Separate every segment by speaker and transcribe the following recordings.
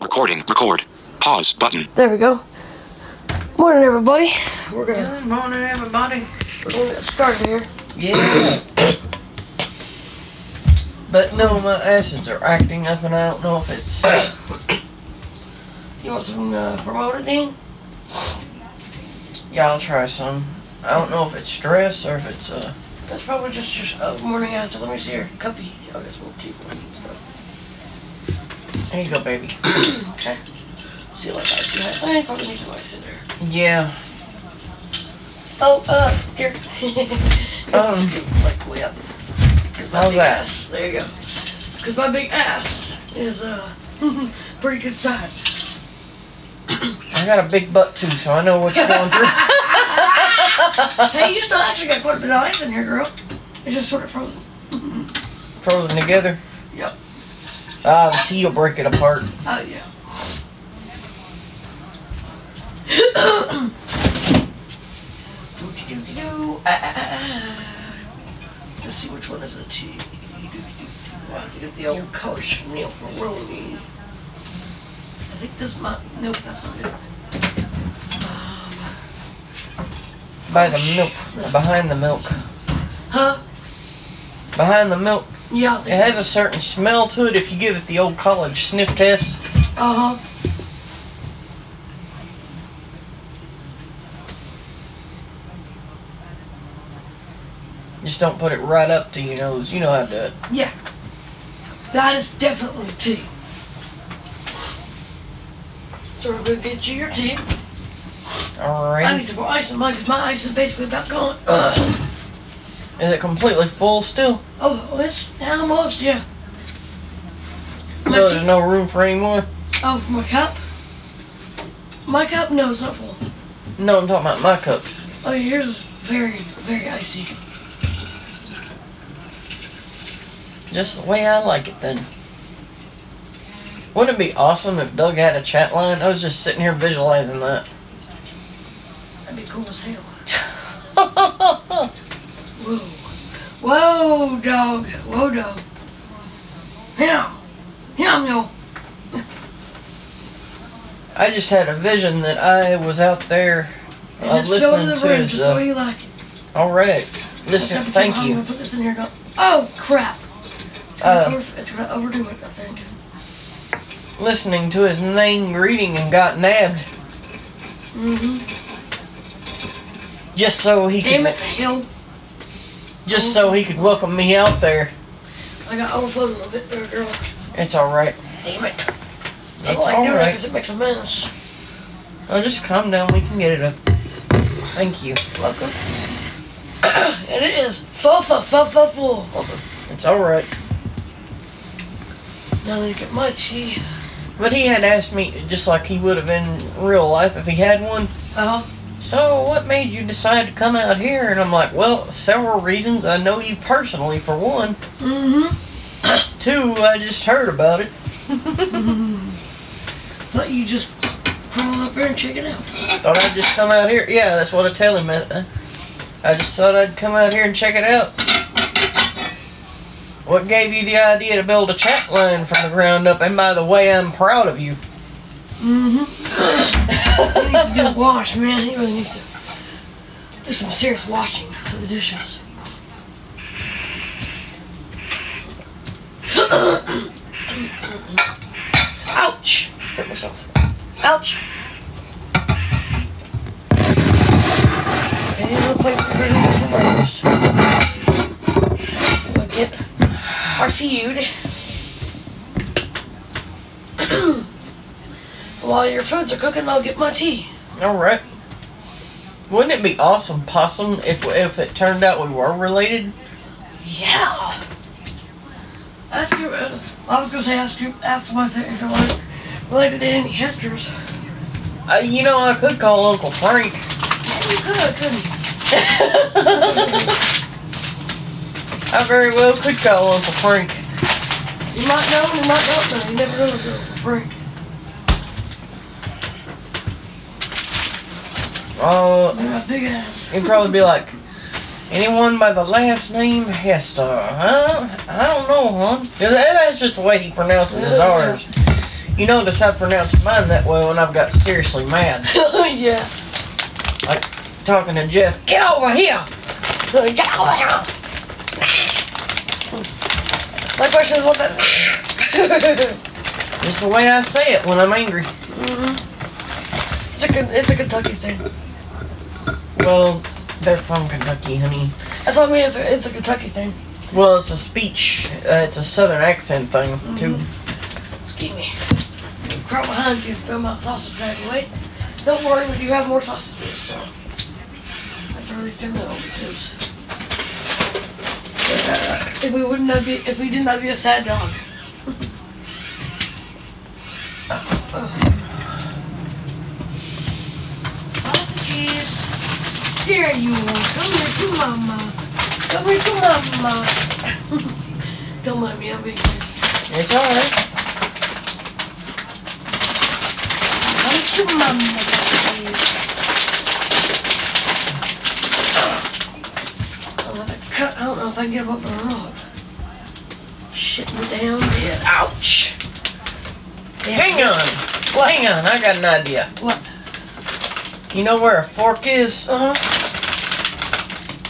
Speaker 1: Recording. Record. Pause button.
Speaker 2: There we go. Morning, everybody. We're gonna
Speaker 3: Good morning, everybody.
Speaker 2: we're gonna get started here.
Speaker 3: Yeah. but no, my acids are acting up, and I don't know if it's.
Speaker 2: You want some uh, promoted, Dean?
Speaker 3: Yeah, I'll try some. I don't know if it's stress or if it's uh.
Speaker 2: That's probably just your uh, morning acid. Let me see your cuppy. I'll get some tea for you and stuff.
Speaker 3: Here you go, baby.
Speaker 2: Okay. See, what I do. I probably need some ice in there.
Speaker 3: Yeah.
Speaker 2: Oh, uh, here.
Speaker 3: Um.
Speaker 2: like way up. My
Speaker 3: How's that?
Speaker 2: ass. There you go. Because my big ass is uh pretty good size.
Speaker 3: I got a big butt too, so I know what you're going through.
Speaker 2: hey, you still actually got quite a bit of ice in here, girl. It's just sort of frozen.
Speaker 3: Frozen together.
Speaker 2: Yep.
Speaker 3: Ah, the tea will break it apart.
Speaker 2: Oh yeah. Ah, ah, ah. Let's see which one is the T. I have to get the old color Chanel for rolling. I think this might. Nope, that's not it.
Speaker 3: By the milk. Behind the milk.
Speaker 2: Huh?
Speaker 3: Behind the milk.
Speaker 2: Yeah.
Speaker 3: It has a certain smell to it if you give it the old college sniff test.
Speaker 2: Uh huh.
Speaker 3: Just don't put it right up to your nose. You know how to do it.
Speaker 2: Yeah. That is definitely tea. So we're gonna get you your tea. Alright. I need some more ice in mine because my ice is basically about gone. Ugh.
Speaker 3: Is it completely full still?
Speaker 2: Oh, it's almost, yeah.
Speaker 3: So
Speaker 2: tea-
Speaker 3: there's no room for any more?
Speaker 2: Oh, my cup? My cup? No, it's not full.
Speaker 3: No, I'm talking about my cup.
Speaker 2: Oh, yours is very, very icy.
Speaker 3: Just the way I like it then. Wouldn't it be awesome if Doug had a chat line? I was just sitting here visualizing that.
Speaker 2: That'd be cool as hell. Whoa. Whoa, dog. Whoa, dog. Yeah. Yeah, no.
Speaker 3: I just had a vision that I was out there
Speaker 2: And
Speaker 3: uh,
Speaker 2: go to the room
Speaker 3: his.
Speaker 2: just the way
Speaker 3: Uh,
Speaker 2: you like it.
Speaker 3: all right, listen. Thank.
Speaker 2: I'm
Speaker 3: you.
Speaker 2: gonna put this in here. and Go. Oh crap! It's gonna,
Speaker 3: Uh,
Speaker 2: gonna overdo it. I think.
Speaker 3: Listening to his name greeting and got nabbed
Speaker 2: Mm-hmm.
Speaker 3: just so he could
Speaker 2: Damn it, hell!
Speaker 3: Just so he could welcome me out there.
Speaker 2: I got overflowed a little bit there, girl.
Speaker 3: It's all right.
Speaker 2: Damn it! I
Speaker 3: It's all
Speaker 2: doing that
Speaker 3: right.
Speaker 2: it makes a mess.
Speaker 3: Oh, just calm down. We can get it up. Thank you.
Speaker 2: Welcome. it is full, full, full, full, full.
Speaker 3: It's all right.
Speaker 2: Me get my tea.
Speaker 3: But he had asked me just like he would have in real life if he had one.
Speaker 2: Uh huh.
Speaker 3: So, what made you decide to come out here? And I'm like, well, several reasons. I know you personally, for one.
Speaker 2: Mm-hmm.
Speaker 3: Two, I just heard about it. Mhm.
Speaker 2: Thought you just pull up here and check it out.
Speaker 3: Thought I'd just come out here. Yeah, that's what I tell him. I just thought I'd come out here and check it out. What gave you the idea to build a chat line from the ground up? And by the way, I'm proud of you.
Speaker 2: Mm-hmm. he needs to do wash, man. He really needs to do some serious washing for the dishes. Ouch! Hurt myself. Ouch! Okay, like we're ready to for breakfast. We'll get our feud. While your foods are cooking, I'll get my tea.
Speaker 3: All right. Wouldn't it be awesome, possum, if if it turned out we were related?
Speaker 2: Yeah. Ask you. Uh, I was gonna say ask you. Ask them if they're like related to any Hesters.
Speaker 3: Uh, you know, I could call Uncle Frank.
Speaker 2: Yeah, you could, couldn't you?
Speaker 3: I very well could call Uncle Frank.
Speaker 2: You might know, him, you might not know. You never know, girl. Frank.
Speaker 3: Uh,
Speaker 2: Look at my big ass.
Speaker 3: he'd probably be like, anyone by the last name Hester, huh? I don't know, hon. That's just the way he pronounces his R's. You notice I pronounce mine that way when I've got seriously mad.
Speaker 2: yeah.
Speaker 3: Like talking to Jeff,
Speaker 2: Get over here. Get over here. My question is what that.
Speaker 3: just the way I say it when I'm angry.
Speaker 2: hmm It's a it's a Kentucky thing.
Speaker 3: Well, they're from Kentucky, honey.
Speaker 2: That's what I mean. It's a, it's a Kentucky thing.
Speaker 3: Well, it's a speech, uh, it's a southern accent thing, too.
Speaker 2: Excuse me. Crawl behind you, throw my sausage bag away. Don't worry, we do have more sausages, so that's really good to because uh, if we wouldn't have be, if we did not be a sad dog. Sausages. There you. Come here to mama. Come here to mama. Don't mind me, I'm being.
Speaker 3: It's alright.
Speaker 2: Come to mama, please. I'm gonna cut. I don't know if I can get up or not. Shit me down there. Ouch.
Speaker 3: Hang on. Well, hang on, I got an idea.
Speaker 2: What?
Speaker 3: You know where a fork is?
Speaker 2: Uh huh.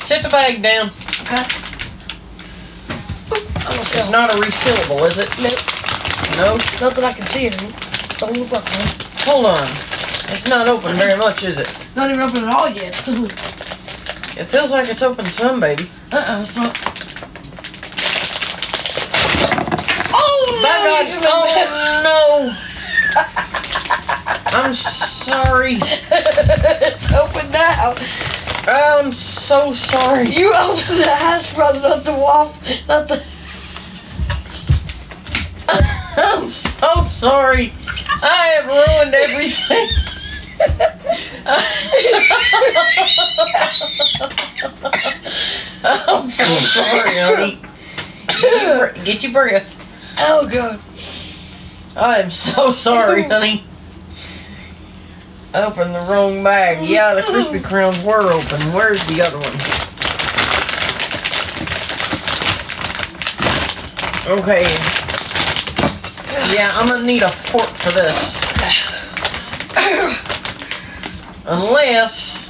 Speaker 3: Sit the bag down.
Speaker 2: Okay.
Speaker 3: It's not a resealable, is it?
Speaker 2: Nope.
Speaker 3: No?
Speaker 2: Not that I can see it. Don't look up, man.
Speaker 3: Hold on. It's not open very much, is it?
Speaker 2: Not even open at all yet.
Speaker 3: It feels like it's open some, baby.
Speaker 2: uh, it's not. Oh no!
Speaker 3: God, oh no! I'm sorry.
Speaker 2: it's open now.
Speaker 3: I'm so sorry.
Speaker 2: You opened the hash browns, not the waffle, not the.
Speaker 3: I'm so sorry. I have ruined everything. I'm so sorry, honey. Get your, br- get your breath.
Speaker 2: Oh god.
Speaker 3: I am so sorry, honey. I opened the wrong bag. Oh, yeah, the Krispy Kremes were open. Where's the other one? Okay. Yeah, I'm gonna need a fork for this. Unless.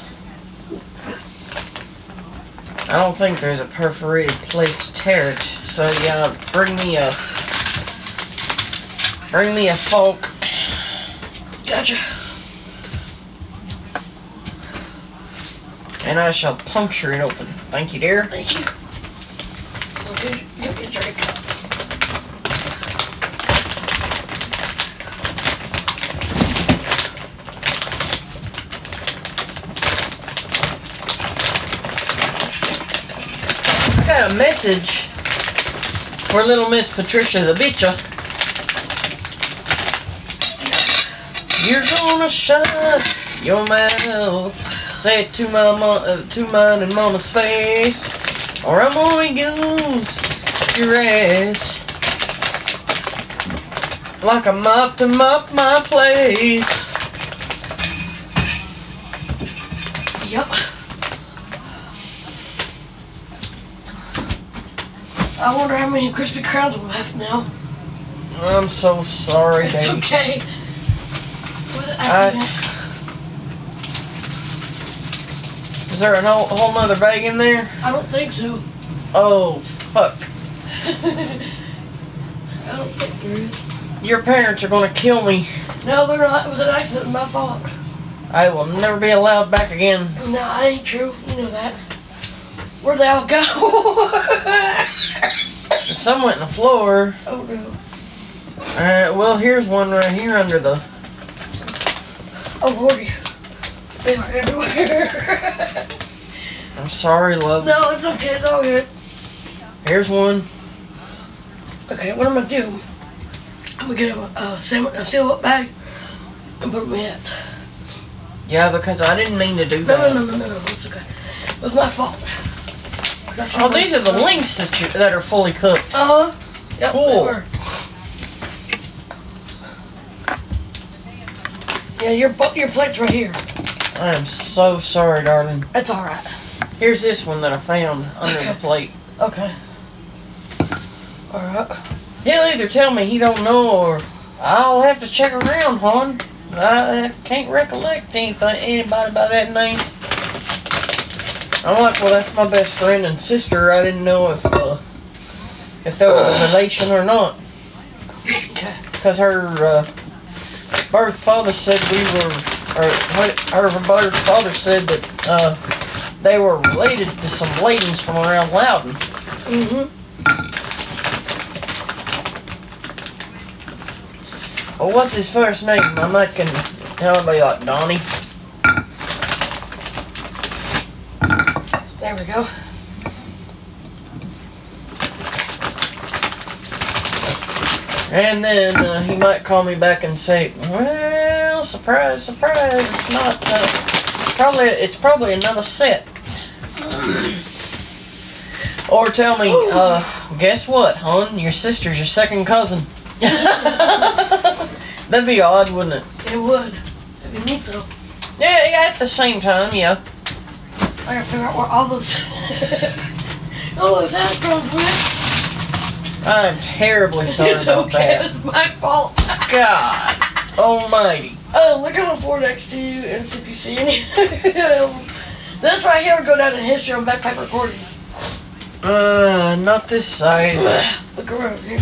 Speaker 3: I don't think there's a perforated place to tear it. So yeah, bring me a. Bring me a fork.
Speaker 2: Gotcha.
Speaker 3: And I shall puncture it open. Thank you, dear.
Speaker 2: Thank you. Me a drink.
Speaker 3: I got a message for little Miss Patricia the Bitcha. You're gonna shut your mouth. Say it to my mo- uh, to mine and mama's face, or I'm gonna use your ass like a mop to mop my place.
Speaker 2: Yep. I wonder how many Krispy Kremes are left now.
Speaker 3: I'm so sorry,
Speaker 2: It's okay. What
Speaker 3: I-
Speaker 2: I,
Speaker 3: Is there a whole, whole nother bag in there?
Speaker 2: I don't think so.
Speaker 3: Oh, fuck.
Speaker 2: I don't think there is.
Speaker 3: Your parents are gonna kill me.
Speaker 2: No, they're not. It was an accident. My fault.
Speaker 3: I will never be allowed back again.
Speaker 2: No, that ain't true. You know that. Where'd they all go?
Speaker 3: Some went in the floor.
Speaker 2: oh no.
Speaker 3: Uh, well, here's one right here under the.
Speaker 2: Oh lordy. They are everywhere.
Speaker 3: I'm sorry, love.
Speaker 2: no, it's okay. It's all good.
Speaker 3: Here's one.
Speaker 2: Okay, what I'm gonna do? I'm gonna get a, a, sandwich, a seal up bag and put them in it.
Speaker 3: Yeah, because I didn't mean to do
Speaker 2: No,
Speaker 3: that.
Speaker 2: no, no, no, no, no. It's okay. It was my fault.
Speaker 3: Oh, these are the links that you that are fully cooked.
Speaker 2: Uh huh. Yep.
Speaker 3: Cool.
Speaker 2: Yeah, your your plate's right here.
Speaker 3: I am so sorry, darling.
Speaker 2: It's all right.
Speaker 3: Here's this one that I found under the plate.
Speaker 2: Okay. All right.
Speaker 3: He'll either tell me he don't know or I'll have to check around, hon. I can't recollect anything, anybody by that name. I'm like, well, that's my best friend and sister. I didn't know if uh, if there was a relation or not.
Speaker 2: Okay.
Speaker 3: Because her uh, birth father said we were, or what- her father said that uh, they were related to some ladies from around Loudon.
Speaker 2: Mm-hmm.
Speaker 3: Well, what's his first name? I'm not gonna. How like Donnie?
Speaker 2: There we go.
Speaker 3: And then uh, he might call me back and say, "Well, surprise, surprise, it's not. Uh, probably, it's probably another set." Or tell me, uh, guess what, hon? Your sister's your second cousin. That'd be odd, wouldn't it?
Speaker 2: It would. It'd be neat though.
Speaker 3: Yeah, yeah, at the same time, yeah.
Speaker 2: I gotta figure out where all those all those Astros went.
Speaker 3: I'm terribly sorry
Speaker 2: it's
Speaker 3: about
Speaker 2: okay.
Speaker 3: that.
Speaker 2: It's my fault.
Speaker 3: God almighty.
Speaker 2: Oh, look at the floor next to you and see if you see any. this right here would go down in history on backpack recordings.
Speaker 3: Uh, not this side.
Speaker 2: Look around here.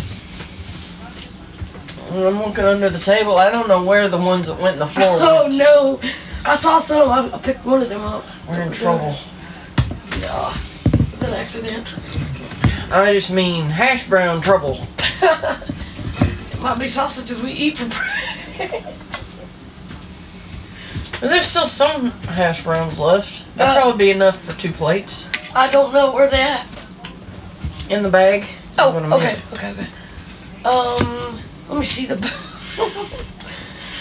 Speaker 3: I'm looking under the table. I don't know where the ones that went in the floor
Speaker 2: Oh
Speaker 3: went.
Speaker 2: no! I saw some. I, I picked one of them up.
Speaker 3: We're in trouble.
Speaker 2: Yeah. It's an accident.
Speaker 3: I just mean hash brown trouble.
Speaker 2: it might be sausages we eat for breakfast.
Speaker 3: But there's still some hash browns left. That'll
Speaker 2: Uh,
Speaker 3: probably be enough for two plates
Speaker 2: I don't know where they at.
Speaker 3: in the bag. is
Speaker 2: Oh,
Speaker 3: what I
Speaker 2: okay,
Speaker 3: meant.
Speaker 2: okay, okay. Um, let me see the.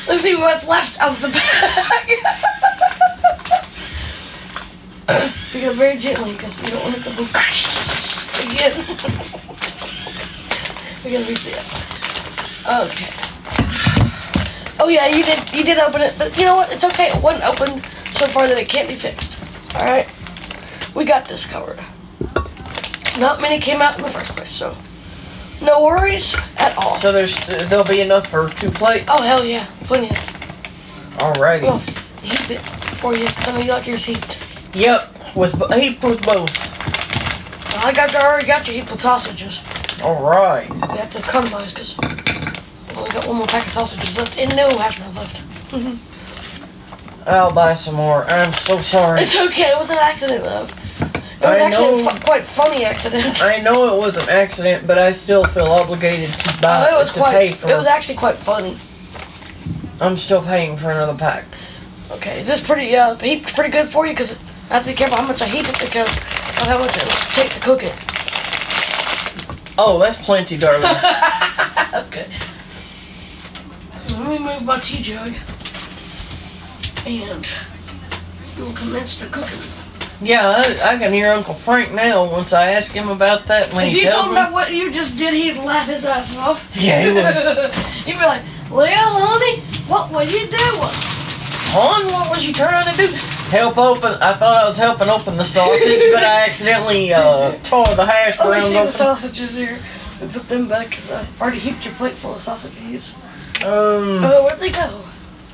Speaker 2: Let's see what's left of the bag. because very gently, because you don't want it to go again. We're gonna reset it. Okay. Oh yeah, you did. You did open it, but you know what? It's okay. It wasn't opened so far that it can't be fixed. All right. We got this covered. Not many came out in the first place, so no worries at all.
Speaker 3: So there's there'll be enough for two plates.
Speaker 2: Oh hell yeah, plenty. Of,
Speaker 3: Alrighty.
Speaker 2: well, heat it for you. Some of you like yours heaped.
Speaker 3: Yep, with bo- heap with both.
Speaker 2: I got you already got your heaped with sausages.
Speaker 3: All right.
Speaker 2: We have to economize because got one more pack of sausages left and no hash browns left.
Speaker 3: I'll buy some more. I'm so sorry.
Speaker 2: It's okay. It was an accident though. It was
Speaker 3: I
Speaker 2: actually a
Speaker 3: know.
Speaker 2: fu- quite funny accident.
Speaker 3: I know it was an accident, but I still feel obligated to buy
Speaker 2: Oh, it was
Speaker 3: to
Speaker 2: quite.
Speaker 3: pay
Speaker 2: It
Speaker 3: for.
Speaker 2: was actually quite funny.
Speaker 3: I'm still paying for another pack.
Speaker 2: Okay, is this pretty uh heaped pretty good for you? Because I have to be careful how much I heap it because of how much it will take to cook it.
Speaker 3: Oh, that's plenty, darling.
Speaker 2: okay. Let me move my tea jug. And we will commence the cooking.
Speaker 3: yeah, I, I can hear Uncle Frank now. Once I ask him about that, when
Speaker 2: if
Speaker 3: he
Speaker 2: you
Speaker 3: tells
Speaker 2: told
Speaker 3: me.
Speaker 2: about what you just did, he'd laugh his ass off.
Speaker 3: Yeah, he would.
Speaker 2: He'd be like, well, honey, what were you doing?
Speaker 3: Hon, what was you trying to do? Help open. I thought I was helping open the sausage, but I accidentally uh, tore the hash
Speaker 2: Let me
Speaker 3: browns
Speaker 2: see the sausages here. And put them back because I already heaped your plate full of sausages.
Speaker 3: Um,
Speaker 2: Oh, where'd they go?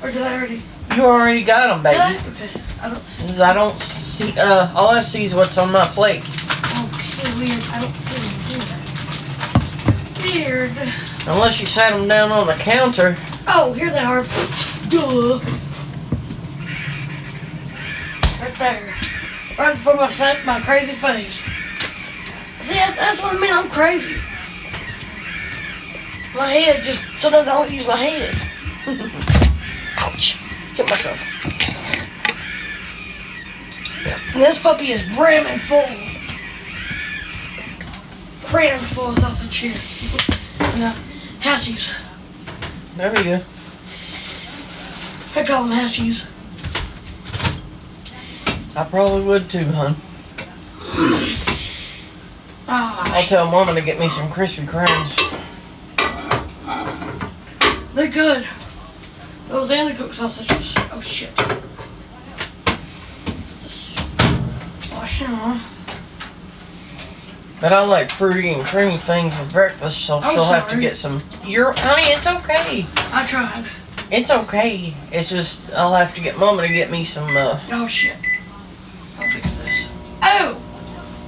Speaker 2: Or did I already?
Speaker 3: you already got them,
Speaker 2: Did I?
Speaker 3: baby.
Speaker 2: Okay. I don't see.
Speaker 3: 'Cause I don't see. Uh, all I see is what's on my plate.
Speaker 2: Okay, weird. I don't see them here. Weird.
Speaker 3: Unless you sat them down on the counter.
Speaker 2: Oh, here they are. Duh. Right there. Right before my my crazy face. See, that's what I mean. I'm crazy. My head just sometimes I don't use my head. Ouch! Hit myself. And this puppy is brimming full. Crammed full of sausage here. And uh, hashies.
Speaker 3: There we go.
Speaker 2: I call them hashies.
Speaker 3: I probably would too, hon. I'll tell Mama to get me some Krispy Kremes.
Speaker 2: They're good. Those and the cooked sausages. Oh shit. Oh.
Speaker 3: But I like fruity and creamy things for breakfast, so
Speaker 2: I'm
Speaker 3: she'll have to get some. You're, honey, it's okay.
Speaker 2: I tried.
Speaker 3: It's okay. It's just I'll have to get Mama to get me some. uh
Speaker 2: Oh shit. I'll fix this. Oh!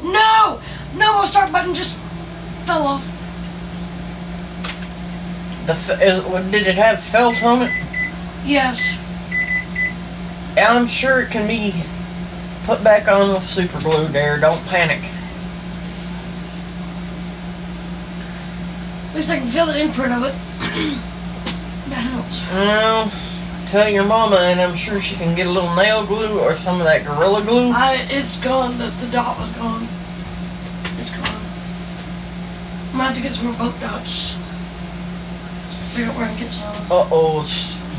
Speaker 2: No! No, my start button just fell off.
Speaker 3: The did it have felt on it?
Speaker 2: Yes.
Speaker 3: I'm sure it can be put back on with super glue. There, don't panic.
Speaker 2: At least I can feel the imprint of it. that helps.
Speaker 3: Well, tell your mama, and I'm sure she can get a little nail glue or some of that gorilla glue.
Speaker 2: I it's gone. The, the dot was gone. It's gone. I'm gonna have to get some more boat dots. Figure out where I can get some.
Speaker 3: Uh oh,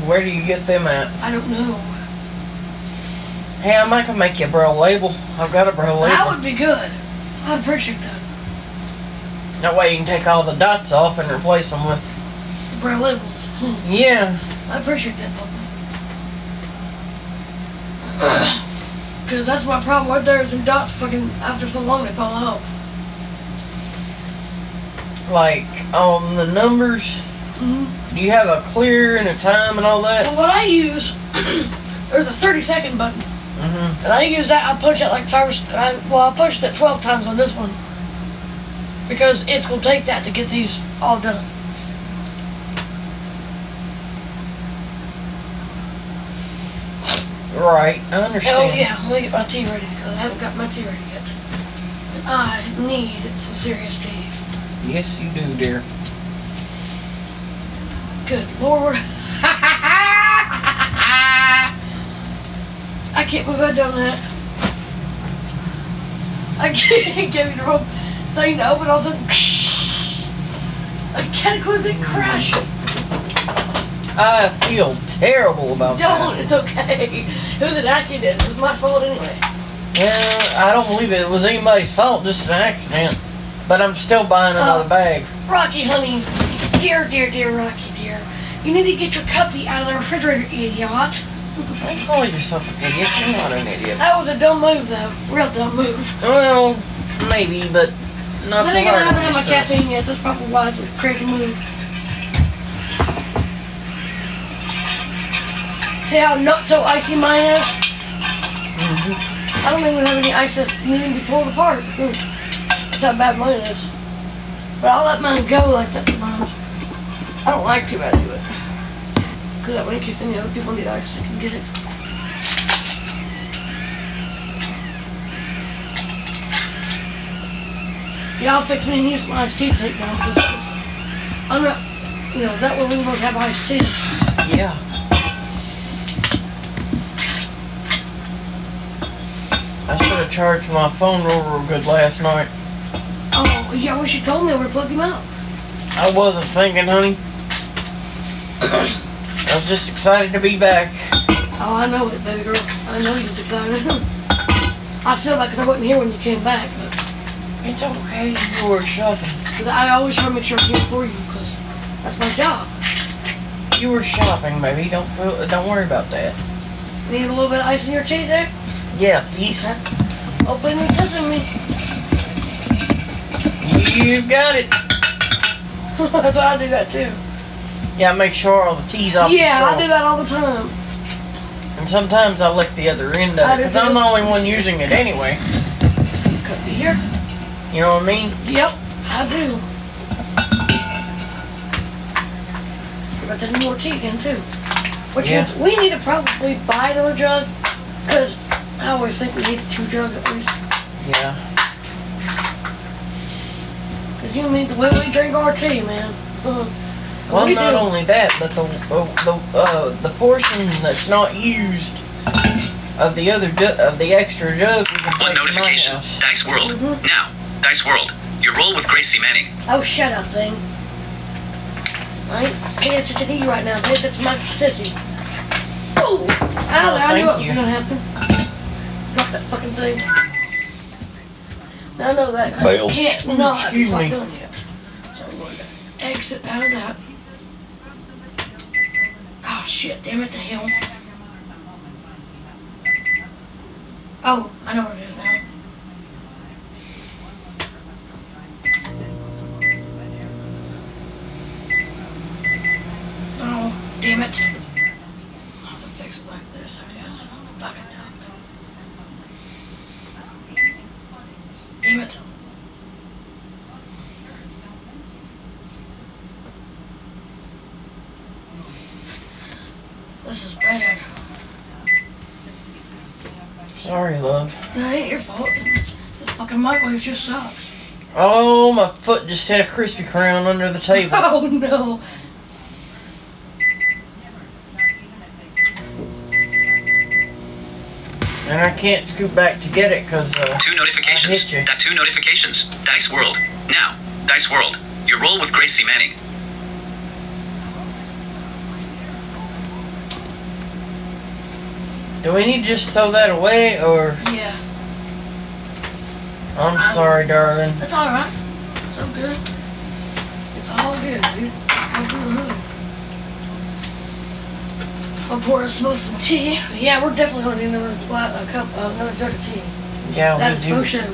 Speaker 3: where do you get them at?
Speaker 2: I don't know.
Speaker 3: Hey, I might can make you a braille label. I've got a braille label.
Speaker 2: That would be good. I'd appreciate that.
Speaker 3: That way you can take all the dots off and replace them with.
Speaker 2: Braille labels. Hmm.
Speaker 3: Yeah,
Speaker 2: I appreciate that, Papa. Because that's my problem right there is them dots fucking, after so long, they fall off.
Speaker 3: like on the numbers.
Speaker 2: Hmm
Speaker 3: Do you have a clear and a time and all that?
Speaker 2: Well, what I use, there's a 30 second button.
Speaker 3: Mm-hmm.
Speaker 2: And I use that, I punch it like five I, well, I punched it 12 times on this one. Because it's going to take that to get these all done.
Speaker 3: Right, I understand.
Speaker 2: Oh yeah, let me get my tea ready because I haven't got my tea ready yet. I need some serious tea.
Speaker 3: Yes, you do, dear.
Speaker 2: Good lord. I can't believe I done that. I can't give you the wrong thing to open all of a sudden. A cataclysmic crash.
Speaker 3: I feel terrible about that.
Speaker 2: Don't, it's okay. It was an accident. It was my fault anyway.
Speaker 3: Yeah, I don't believe it was anybody's fault, just an accident. But I'm still buying another
Speaker 2: Oh.
Speaker 3: bag.
Speaker 2: Rocky, honey. Dear, dear, dear Rocky. You need to get your cuppy out of the refrigerator, idiot.
Speaker 3: Don't call yourself an idiot. You're not an idiot.
Speaker 2: That was a dumb move, though. Real dumb move.
Speaker 3: Well, maybe, but not
Speaker 2: But
Speaker 3: so
Speaker 2: I
Speaker 3: hard
Speaker 2: haven't
Speaker 3: on
Speaker 2: had my caffeine yet. That's probably why it's a crazy move. See how not so icy mine is?
Speaker 3: Mhm.
Speaker 2: I don't even have any ice that's needing to be pulled apart. Hmm. That's how bad mine is. But I'll let mine go like that sometimes. I don't like to, I do it. Because that way, in case any other people need ice, they can get it. Yeah, I'll fix me and use some iced tea take down. I'm not, you know, that way we won't have iced tea.
Speaker 3: Yeah. I should have charged my phone real, real good last night.
Speaker 2: Oh, yeah, I wish you told me I would have plugged him out.
Speaker 3: I wasn't thinking, honey. I was just excited to be back.
Speaker 2: Oh, I know it, baby girl. I know you're excited. I feel like 'cause I wasn't here when you came back, but
Speaker 3: It's okay. You were shopping.
Speaker 2: I always try to make sure I'm here for you because that's my job.
Speaker 3: You were shopping, baby. Don't feel. Don't worry about that.
Speaker 2: Need a little bit of ice in your tea there?
Speaker 3: Yeah, please.
Speaker 2: Open the sesame.
Speaker 3: You've got it.
Speaker 2: that's why I do that too.
Speaker 3: Yeah, I make sure all the tea's off.
Speaker 2: Yeah,
Speaker 3: the
Speaker 2: I do that all the time.
Speaker 3: And sometimes I lick the other end of it because I'm the only one using it anyway.
Speaker 2: Could be here.
Speaker 3: You know what I mean?
Speaker 2: Yep, I do. But there's more tea again too. Which
Speaker 3: Yeah.
Speaker 2: means we need to probably buy another jug. Because I always think we need two jugs at least.
Speaker 3: Yeah.
Speaker 2: Because you need the way we drink our tea, man. Uh,
Speaker 3: Well,
Speaker 2: we
Speaker 3: not
Speaker 2: do.
Speaker 3: only that, but the uh, the uh, the portion that's not used of the other ju- of the extra jug we can
Speaker 1: On
Speaker 3: take to my
Speaker 1: notification,
Speaker 3: house.
Speaker 1: Dice World.
Speaker 2: Mhm.
Speaker 1: Now, Dice World. Your roll with Gracie Manning.
Speaker 2: Oh, shut up, thing. I ain't paying attention to you right now. Pay attention to my sissy. Oh! Ow, I
Speaker 3: thank
Speaker 2: knew it was gonna happen. Drop that fucking thing. Now I know that.
Speaker 4: Bail.
Speaker 2: I can't not.
Speaker 3: Excuse
Speaker 2: It's not
Speaker 3: me.
Speaker 2: yet. So I'm going to exit out of that shit. Damn it to hell. Oh, I know what it is now. Oh, damn it. I'll have to fix it like this, I guess. Fucking it. Damn it.
Speaker 3: Sorry, love.
Speaker 2: That ain't your fault. This fucking microwave just sucks.
Speaker 3: Oh, my foot just hit a Krispy Kreme under the table.
Speaker 2: Oh no.
Speaker 3: and I can't scoot back to get it because uh,
Speaker 1: Two notifications.
Speaker 3: hit you.
Speaker 1: That two notifications. Dice World. Now, Dice World. Your roll with Gracie Manning.
Speaker 3: Do we need to just throw that away or
Speaker 2: Yeah.
Speaker 3: I'm sorry, darling.
Speaker 2: It's alright. It's all good. It's all good, dude. All good. I'll pour us both some tea. Yeah, we're definitely gonna need another a cup, uh, another jug of tea.
Speaker 3: Yeah,
Speaker 2: That
Speaker 3: we
Speaker 2: is
Speaker 3: do.
Speaker 2: for sure.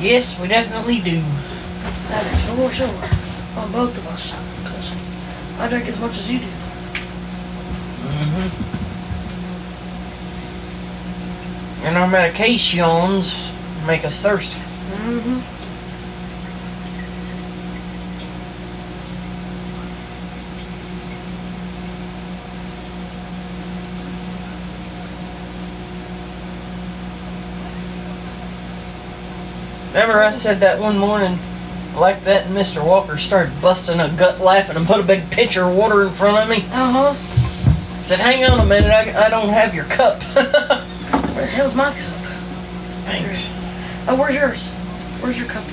Speaker 3: Yes, we definitely do.
Speaker 2: That is for sure. On both of us. Because I drink as much as you do.
Speaker 3: Mm hmm And our medications make us thirsty.
Speaker 2: Mm-hmm.
Speaker 3: Remember I said that one morning like that and Mr. Walker started busting a gut laughing and put a big pitcher of water in front of me.
Speaker 2: Uh-huh.
Speaker 3: Said, hang on a minute, I, I don't have your cup.
Speaker 2: The hell's my cup?
Speaker 3: Thanks.
Speaker 2: Oh, where's yours? Where's your cup?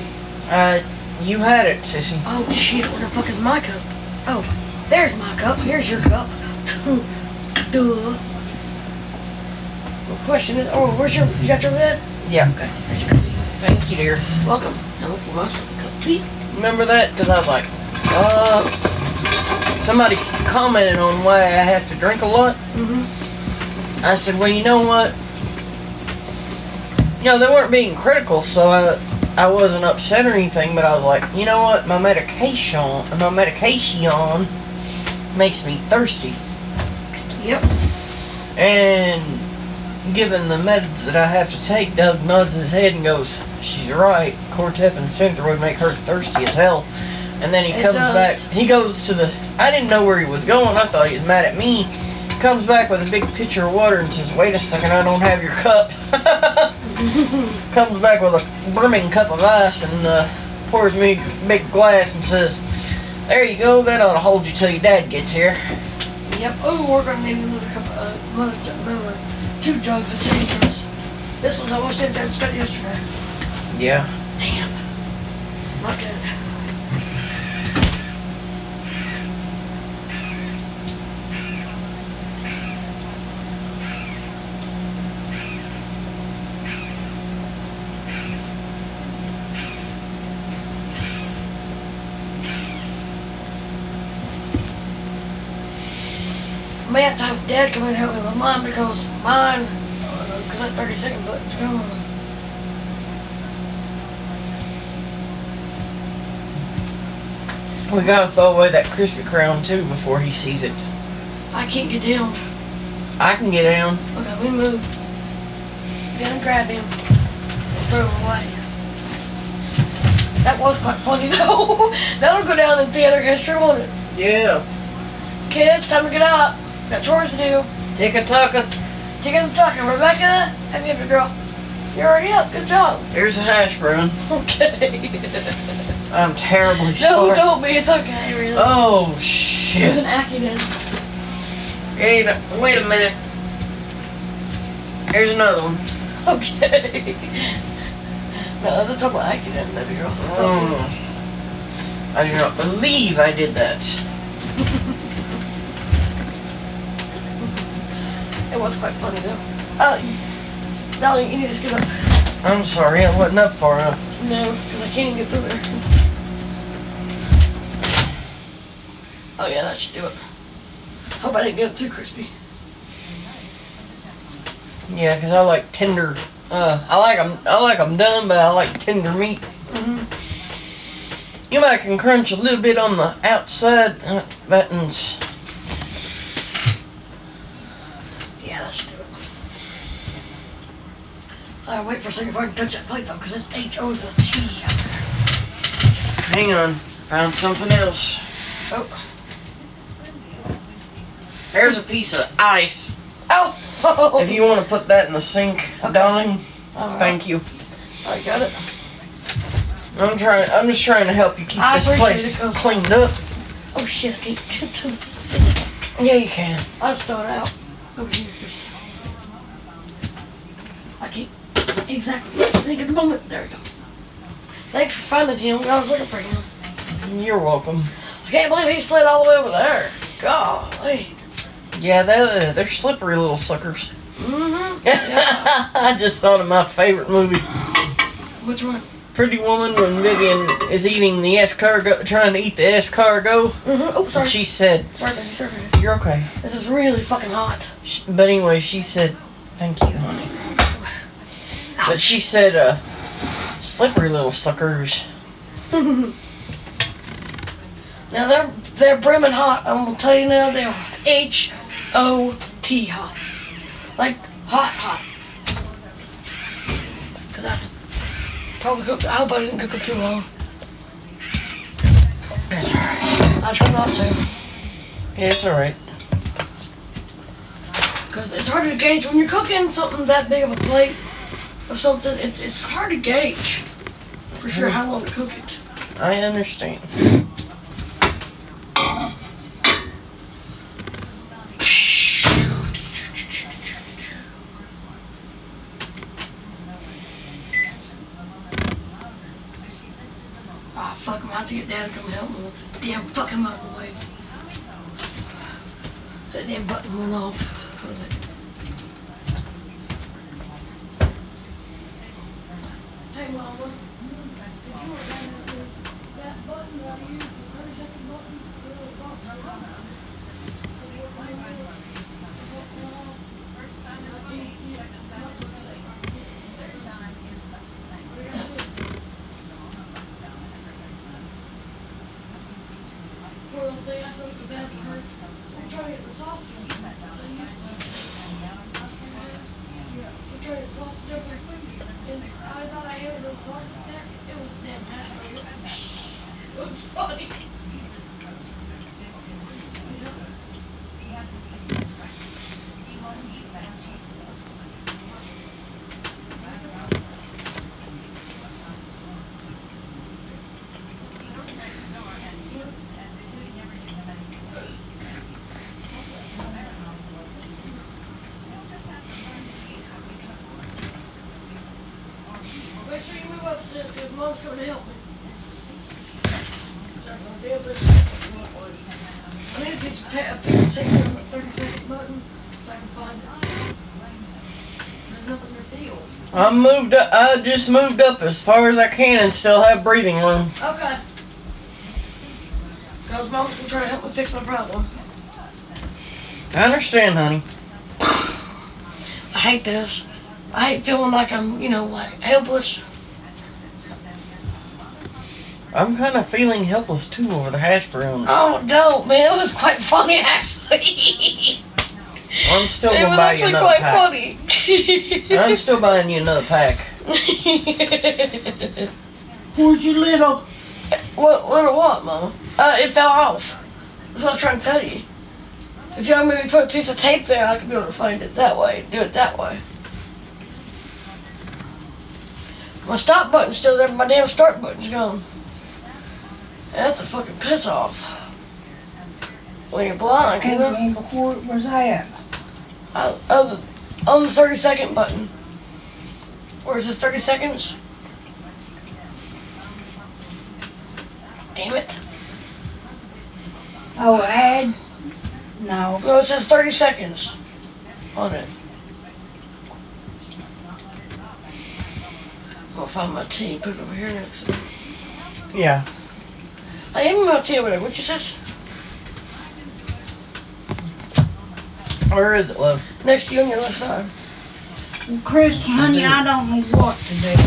Speaker 3: Uh, you had it, sissy.
Speaker 2: Oh shit, where the fuck is my cup? Oh, there's my cup. Here's your cup. Duh. The question is, oh, where's your, you got your bed?
Speaker 3: Yeah.
Speaker 2: Okay, there's your cup.
Speaker 3: Thank you, dear.
Speaker 2: Welcome. Now us a cup tea.
Speaker 3: Remember that? Because I was like, uh, somebody commented on why I have to drink a lot.
Speaker 2: Mm-hmm.
Speaker 3: I said, well, you know what? You know, they weren't being critical, so I, I wasn't upset or anything, but I was like, you know what? My medication, my medication makes me thirsty.
Speaker 2: Yep.
Speaker 3: And given the meds that I have to take, Doug nods his head and goes, she's right. Cortef and would make her thirsty as hell. And then he
Speaker 2: It
Speaker 3: comes
Speaker 2: does.
Speaker 3: back, he goes to the, I didn't know where he was going. I thought he was mad at me. Comes back with a big pitcher of water and says, wait a second, I don't have your cup. Comes back with a brimming cup of ice and uh, pours me a big glass and says, there you go, that ought to hold you till your dad gets here.
Speaker 2: Yep. Oh, we're gonna need another cup, uh, another, another two jugs of tea. 'cause This one's almost empty. I just got yesterday.
Speaker 3: Yeah.
Speaker 2: Damn. Not good. I may have to have Dad come in and help me with mine because mine, uh, because that 30 second button's gone.
Speaker 3: We gotta throw away that Krispy Kreme too before he sees it.
Speaker 2: I can't get down.
Speaker 3: I can get down.
Speaker 2: Okay, we move. Gonna grab him. and Throw him away. That was quite funny though. That'll go down in theater history, won't it?
Speaker 3: Yeah.
Speaker 2: Kids, time to get up. Got chores to do.
Speaker 3: Tick a tucka.
Speaker 2: Chicken and tucker. Rebecca, have you ever girl? You're already up. Good job.
Speaker 3: There's a hash brown.
Speaker 2: Okay.
Speaker 3: I'm terribly
Speaker 2: no,
Speaker 3: sorry.
Speaker 2: don't be. It's okay, really.
Speaker 3: Oh shit.
Speaker 2: an accident.
Speaker 3: Wait a, wait a minute. Here's another one.
Speaker 2: Okay. no, let's talk about accident, baby girl.
Speaker 3: Oh. I do not believe I did that.
Speaker 2: It was quite funny though. Uh, Dolly, you need to get up.
Speaker 3: I'm sorry, I wasn't up far enough.
Speaker 2: No, because I can't even get through there. Oh yeah, that should do it. Hope I didn't get it too crispy.
Speaker 3: Yeah, 'cause I like tender. Uh, I like 'em. I like 'em done, but I like tender meat.
Speaker 2: Mm-hmm.
Speaker 3: You might can crunch a little bit on the outside. Uh, buttons.
Speaker 2: Yeah, that should do it. I'll wait for a second before I can touch that plate though, because it's H-O the T out there.
Speaker 3: Hang on, found something else.
Speaker 2: Oh.
Speaker 3: There's a piece of ice.
Speaker 2: Oh!
Speaker 3: If you want to put that in the sink, darling,
Speaker 2: Alright,
Speaker 3: thank you.
Speaker 2: I got it.
Speaker 3: I'm trying. I'm just trying to help you keep
Speaker 2: I
Speaker 3: this place cleaned up.
Speaker 2: Oh shit, I can't get to
Speaker 3: Yeah, you can.
Speaker 2: I'll start out over here. 'cause I can't exactly think at the moment. There we go. Thanks for finding him. I was looking for him.
Speaker 3: You're welcome.
Speaker 2: I can't believe he slid all the way over there. Golly.
Speaker 3: Yeah, they're they're slippery little suckers.
Speaker 2: Mm-hmm.
Speaker 3: I just thought of my favorite movie,
Speaker 2: Which one?
Speaker 3: Pretty Woman, when Vivian is eating the escargot, trying to eat the escargot.
Speaker 2: Mm-hmm. Oh, sorry.
Speaker 3: She said,
Speaker 2: sorry, baby. Sorry, baby.
Speaker 3: "You're okay."
Speaker 2: This is really fucking hot.
Speaker 3: But anyway, she said, "Thank you, honey." But she said, "Uh, slippery little suckers."
Speaker 2: now they're they're brimming hot. I'm gonna tell you now they're H O T hot, like hot hot. Cause I probably cooked. I hope I didn't cook them too long. I try not to,
Speaker 3: Yeah, it's all right.
Speaker 2: cause it's hard to gauge when you're cooking something that big of a plate or something. It, it's hard to gauge for sure how long to cook it.
Speaker 3: I understand.
Speaker 2: Ah, fuck, him. I'm to get Dad to come help me with the damn fucking microwave. That damn button went off. With it. Hey, Mama. Did you want that- that button that I used, the 30 second button, the little button? Did you want mine? First time is me, second time is Third time is us. Well, they have those bad for, I'm trying to get the sauce. We're trying to get sauce different. And I thought I had the sauce there. It was damn hot. It was funny. Make sure you move up, sis, because mom's going to help me. That's my damn big- I need a piece of tape, a piece of tape on the thirty second button so I can find it. There's nothing
Speaker 3: I moved up. I just moved up as far as I can and still have breathing room.
Speaker 2: Okay. Cause mom's gonna try to help me fix my problem.
Speaker 3: I understand, honey.
Speaker 2: I hate this. I hate feeling like I'm, you know, like helpless.
Speaker 3: I'm kind of feeling helpless too over the hash browns.
Speaker 2: Oh, don't, man. It was quite funny, actually.
Speaker 3: I'm still
Speaker 2: it
Speaker 3: gonna
Speaker 2: was
Speaker 3: buy you
Speaker 2: actually quite
Speaker 3: pack.
Speaker 2: funny.
Speaker 3: I'm still buying you another pack.
Speaker 4: Where's your little?
Speaker 2: what, little what, Mama? Uh, it fell off. That's what I was trying to tell you. If you want me to put a piece of tape there, I could be able to find it that way. Do it that way. My stop button's still there, but my damn start button's gone. That's a fucking piss off. When you're blind, you
Speaker 4: Came
Speaker 2: know?
Speaker 4: before it was at.
Speaker 2: Uh, uh, on the 30 second button. Or is it 30 seconds? Damn it.
Speaker 4: Oh, ad? No.
Speaker 2: No, it says 30 seconds on it. I'll find my tea, put it over here next.
Speaker 3: Yeah.
Speaker 2: I am my tea over there. What you says?
Speaker 3: Where is it, love?
Speaker 2: Next to you on your left side.
Speaker 4: Well, Chris, honey, I don't know what to do.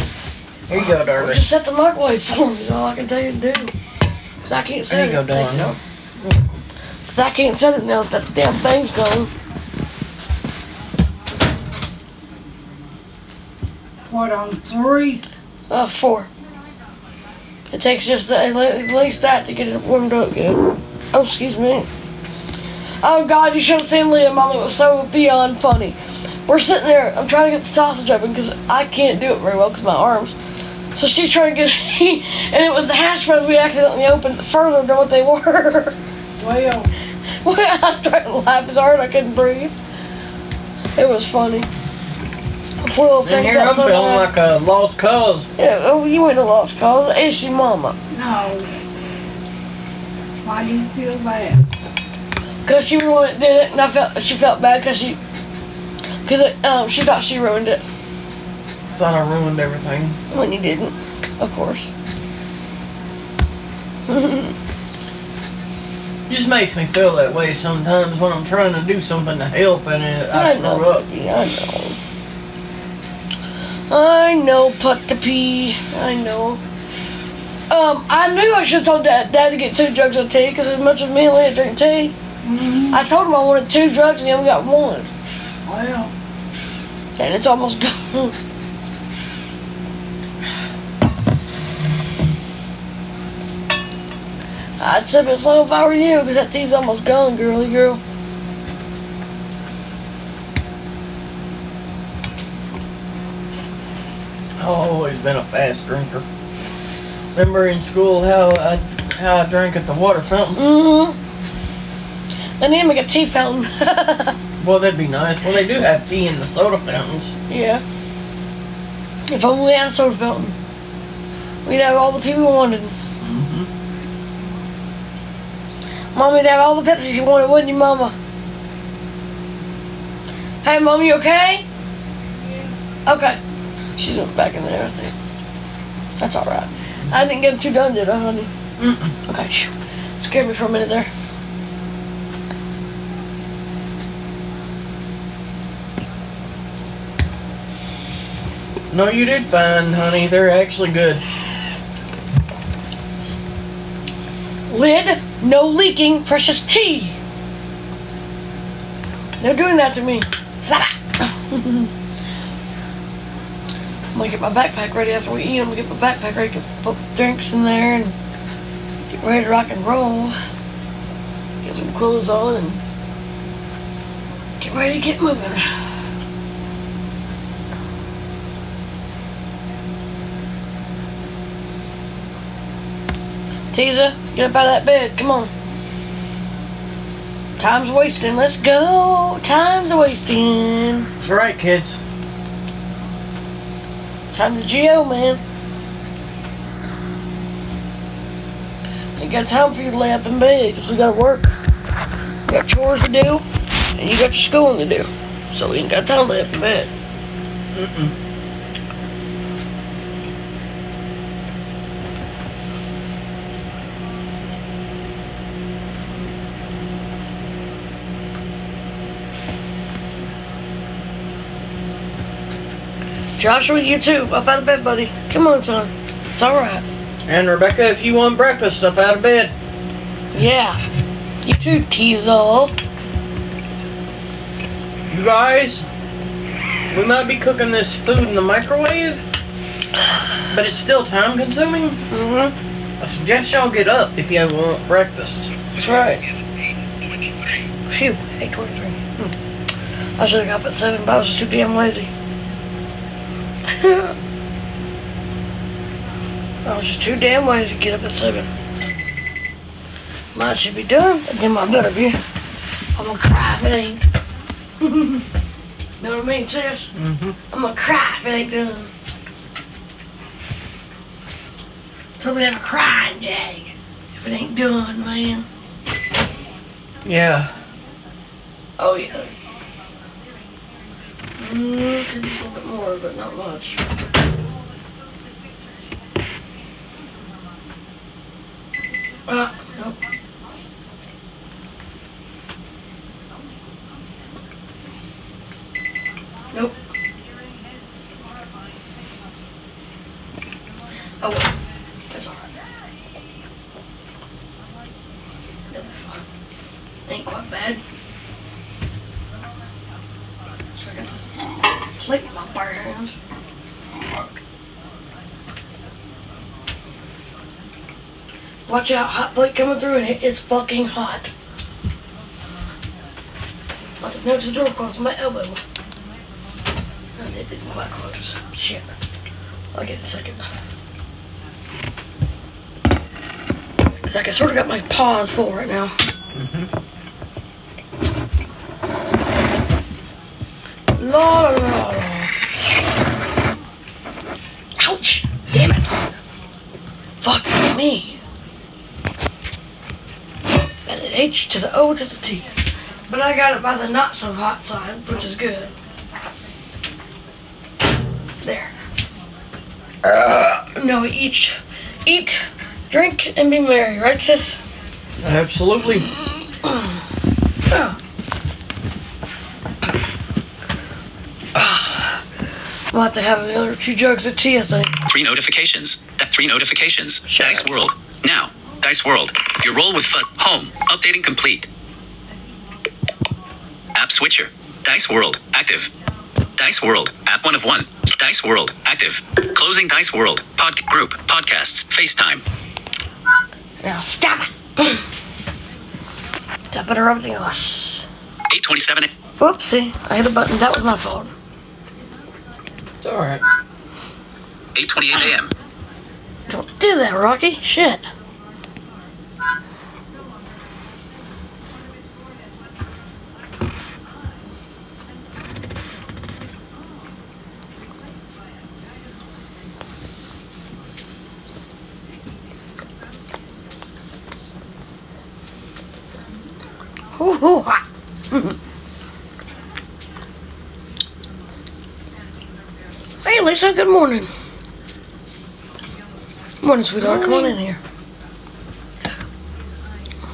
Speaker 3: Here you go,
Speaker 2: Or
Speaker 3: darling.
Speaker 2: just set the microwave for me is all I can tell you to do. Cause I can't set it.
Speaker 3: There you go,
Speaker 2: it. Thank you.
Speaker 3: darling.
Speaker 2: Cause I can't set it now that the damn thing's gone.
Speaker 4: What, on three?
Speaker 2: Uh, four. It takes just the, at least that to get it warmed up good. Oh, excuse me. Oh God, you should have seen Leah, Mom. It was so beyond funny. We're sitting there. I'm trying to get the sausage open because I can't do it very well because my arms. So she's trying to get, and it was the hash browns we accidentally opened further than what they were.
Speaker 4: Well,
Speaker 2: Well, I started laughing so hard I couldn't breathe. It was funny. The poor little
Speaker 3: And
Speaker 2: thing
Speaker 3: here I'm
Speaker 2: so
Speaker 3: feeling
Speaker 2: bad.
Speaker 3: like a lost cause.
Speaker 2: Yeah, oh, you ain't a lost cause. It's your mama.
Speaker 4: no. Why do you feel bad?
Speaker 2: Cause she ruined it, did it, and I felt she felt bad because she, cause it, um, she thought she ruined it
Speaker 3: Thought I ruined everything.
Speaker 2: when you didn't, of course.
Speaker 3: Just makes me feel that way sometimes when I'm trying to do something to help and it, I,
Speaker 2: I
Speaker 3: screw
Speaker 2: know,
Speaker 3: up.
Speaker 2: baby, I know. I know, put the pee. I know. Um, I knew I should have told Dad, Dad to get two drugs of tea because as much as me and Leah drink tea. I told him I wanted two drugs and he only got one.
Speaker 4: Wow.
Speaker 2: And it's almost gone. I'd sip it slow if I were you, because that tea's almost gone, girly girl.
Speaker 3: I've always been a fast drinker. Remember in school how I how I drank at the water fountain?
Speaker 2: Mm-hmm. They need to make a tea fountain.
Speaker 3: Well, that'd be nice. Well, they do have tea in the soda fountains.
Speaker 2: yeah. If only we had a soda fountain. We'd have all the tea we wanted.
Speaker 3: Mm-hmm.
Speaker 2: Mommy'd have all the Pepsi she wanted, wouldn't you, Mama? Hey, Mom, you okay? Okay. She's went back in there, I think. That's alright. I didn't get too done, did I, honey?
Speaker 3: Mm-mm.
Speaker 2: Okay, phew. Scared me for a minute there.
Speaker 3: No, you did fine, honey. They're actually good.
Speaker 2: Lid, no leaking, precious tea. They're doing that to me. Stop. I'm gonna get my backpack ready after we eat. I'm gonna get my backpack ready to put drinks in there and get ready to rock and roll. Get some clothes on and get ready to get moving. Teaser, get up out of that bed. Come on. Time's wasting. Let's go. Time's wasting.
Speaker 3: That's right, kids.
Speaker 2: Time to GO, man. Ain't got time for you to lay up in bed because we gotta work. We got chores to do, and you got your schooling to do. So we ain't got time to lay up in bed.
Speaker 3: Mm-mm.
Speaker 2: Joshua, you too. Up out of bed, buddy. Come on, son. It's alright.
Speaker 3: And Rebecca, if you want breakfast, up out of bed.
Speaker 2: Yeah. You too, Teasel.
Speaker 3: You guys, we might be cooking this food in the microwave, but it's still time consuming.
Speaker 2: Mm-hmm.
Speaker 3: I suggest y'all get up if you want breakfast.
Speaker 2: That's right. Phew, 823. Hmm. I should have got up at 7, but I was too damn lazy. I was just too damn lazy to get up at 7. Mine should be done, and then my better be. I'm gonna cry if it ain't. know what I mean, sis?
Speaker 3: Mm-hmm.
Speaker 2: I'm gonna cry if it ain't done. Totally have a crying jag if it ain't done, man.
Speaker 3: Yeah.
Speaker 2: Oh yeah. Could use a little bit more, but not much. Ah, nope. Nope. Oh well, that's alright. That'll be fine. Ain't quite bad. So I got this plate in my bare hands. Watch out, hot plate coming through and it is fucking hot. Nudge the door across my elbow. And it didn't quite close. Shit. I'll get it in a second. It's like I sort of got my paws full right now. La la la la. Ouch! Damn it! Fuck me. Got to the O to the T. But I got it by the not so hot side, which is good. There. Ah. no, eat, eat, drink, and be merry, right, sis?
Speaker 3: Absolutely. Ah.
Speaker 2: Oh. I'll have to have another two jugs of tea, I think.
Speaker 1: Three notifications. That Three notifications.
Speaker 2: Shut
Speaker 1: Dice
Speaker 2: up.
Speaker 1: World. Now. Dice World. Your roll with fun. Home. Updating complete. App switcher. Dice World. Active. Dice World. App one of one. Dice World. Active. Closing Dice World. Pod group. Podcasts. FaceTime.
Speaker 2: Now stop it. Stop it or everything else.
Speaker 1: 827.
Speaker 2: Whoopsie, I hit a button. That was my fault.
Speaker 3: It's alright.
Speaker 1: 828 a.m.
Speaker 2: Don't do that, Rocky. Shit. Hey, Lisa, good morning. Morning, sweetheart. Come on in here.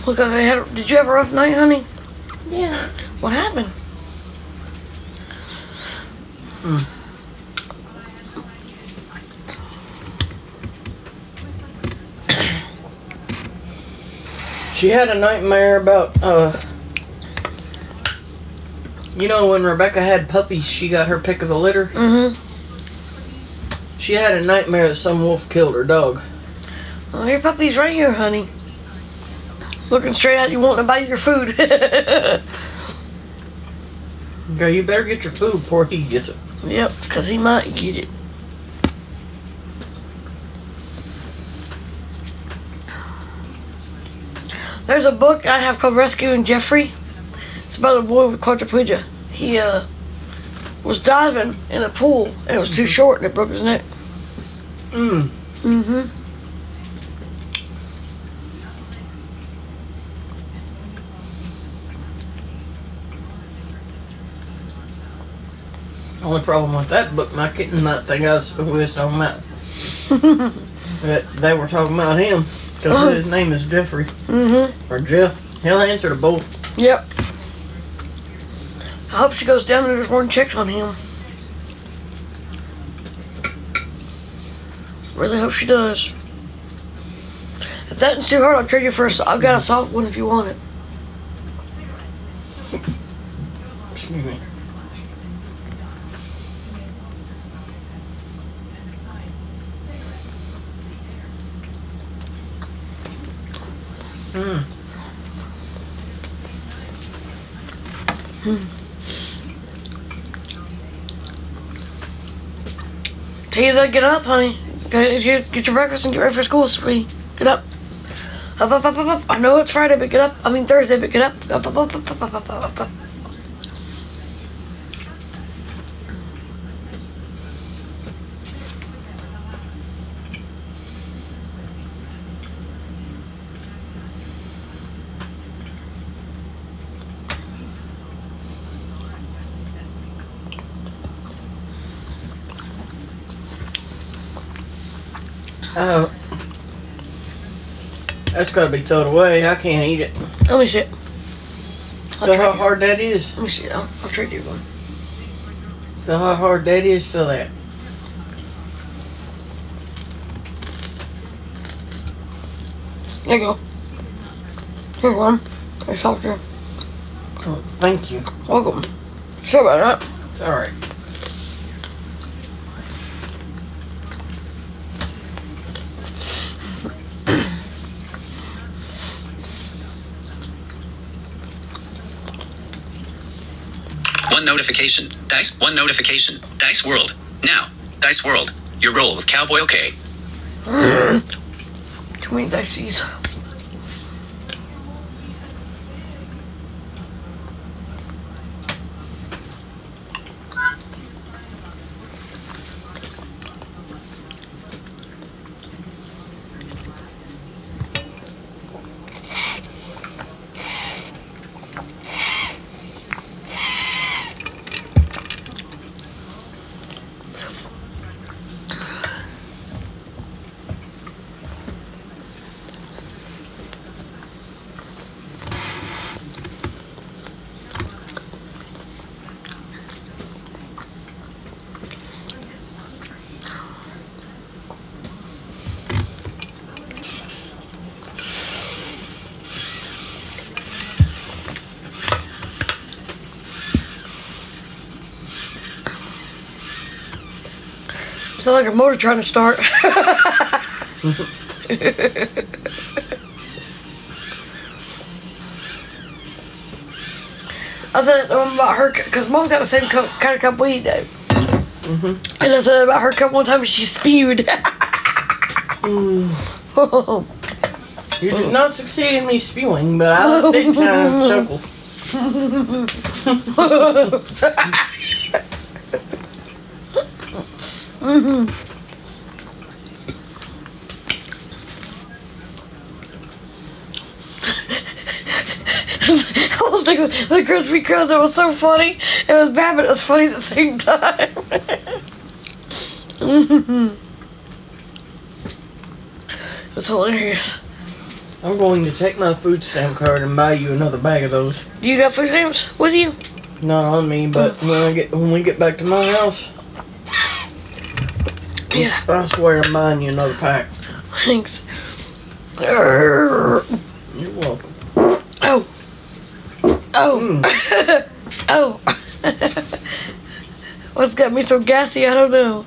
Speaker 2: Look, I had. Did you have a rough night, honey?
Speaker 4: Yeah.
Speaker 2: What happened?
Speaker 3: She had a nightmare about, uh, you know, when Rebecca had puppies, she got her pick of the litter.
Speaker 2: Mm-hmm.
Speaker 3: She had a nightmare that some wolf killed her dog.
Speaker 2: Well, your puppy's right here, honey. Looking straight at you, wanting to bite your food.
Speaker 3: Okay, you better get your food before he gets it.
Speaker 2: yep, because he might get it. There's a book I have called Rescuing Jeffrey. It's about a boy with quadriplegia. He uh, was diving in a pool and it was too short and it broke his neck.
Speaker 3: Mm.
Speaker 2: Mm-hmm.
Speaker 3: Only problem with that book, my kitten might think I was talking about. but they were talking about him because his name is Jeffrey
Speaker 2: Mm-hmm.
Speaker 3: or Jeff. He'll answer to both.
Speaker 2: Yep. I hope she goes down there this morning and checks on him. Really hope she does. If that's too hard, I'll trade you for a. I've got a soft one if you want it.
Speaker 3: Excuse me. Mm.
Speaker 2: Teza, get up, honey. Get, get, get your breakfast and get ready for school, sweetie. Get up. Up, up, up, up, up. I know it's Friday, but get up. I mean Thursday, but get up. Up, up, up, up, up, up, up, up, up.
Speaker 3: Oh. That's gotta be thrown away. I can't eat it.
Speaker 2: Let me see it. I'll
Speaker 3: Feel how
Speaker 2: you.
Speaker 3: hard that is.
Speaker 2: Let me see. I'll, I'll trade you one.
Speaker 3: Feel how hard that is. Feel that.
Speaker 2: There you go. Here's one. There's softer.
Speaker 3: Oh, thank you.
Speaker 2: Welcome. Sorry about that.
Speaker 3: It's alright.
Speaker 1: One notification. Dice. One notification. Dice World. Now. Dice World. Your roll with Cowboy OK.
Speaker 2: Too many dices. Sounds like a motor trying to start. I said um, about her because mom's got the same cup, kind of cup we do. And I said about her cup one time she spewed.
Speaker 3: Mm. You did not succeed in me spewing, but I was big time chuckle. Mm-hmm.
Speaker 2: I don't think the Krispy Kreme that was so funny. It was bad, but it was funny at the same time. it was hilarious.
Speaker 3: I'm going to take my food stamp card and buy you another bag of those.
Speaker 2: You got food stamps with you?
Speaker 3: Not on me, but mm. when I get when we get back to my house,
Speaker 2: Yeah.
Speaker 3: I swear I'm buying you another pack.
Speaker 2: Thanks.
Speaker 3: You're welcome.
Speaker 2: Oh. Oh.
Speaker 3: Mm.
Speaker 2: oh. What's got me so gassy? I don't know.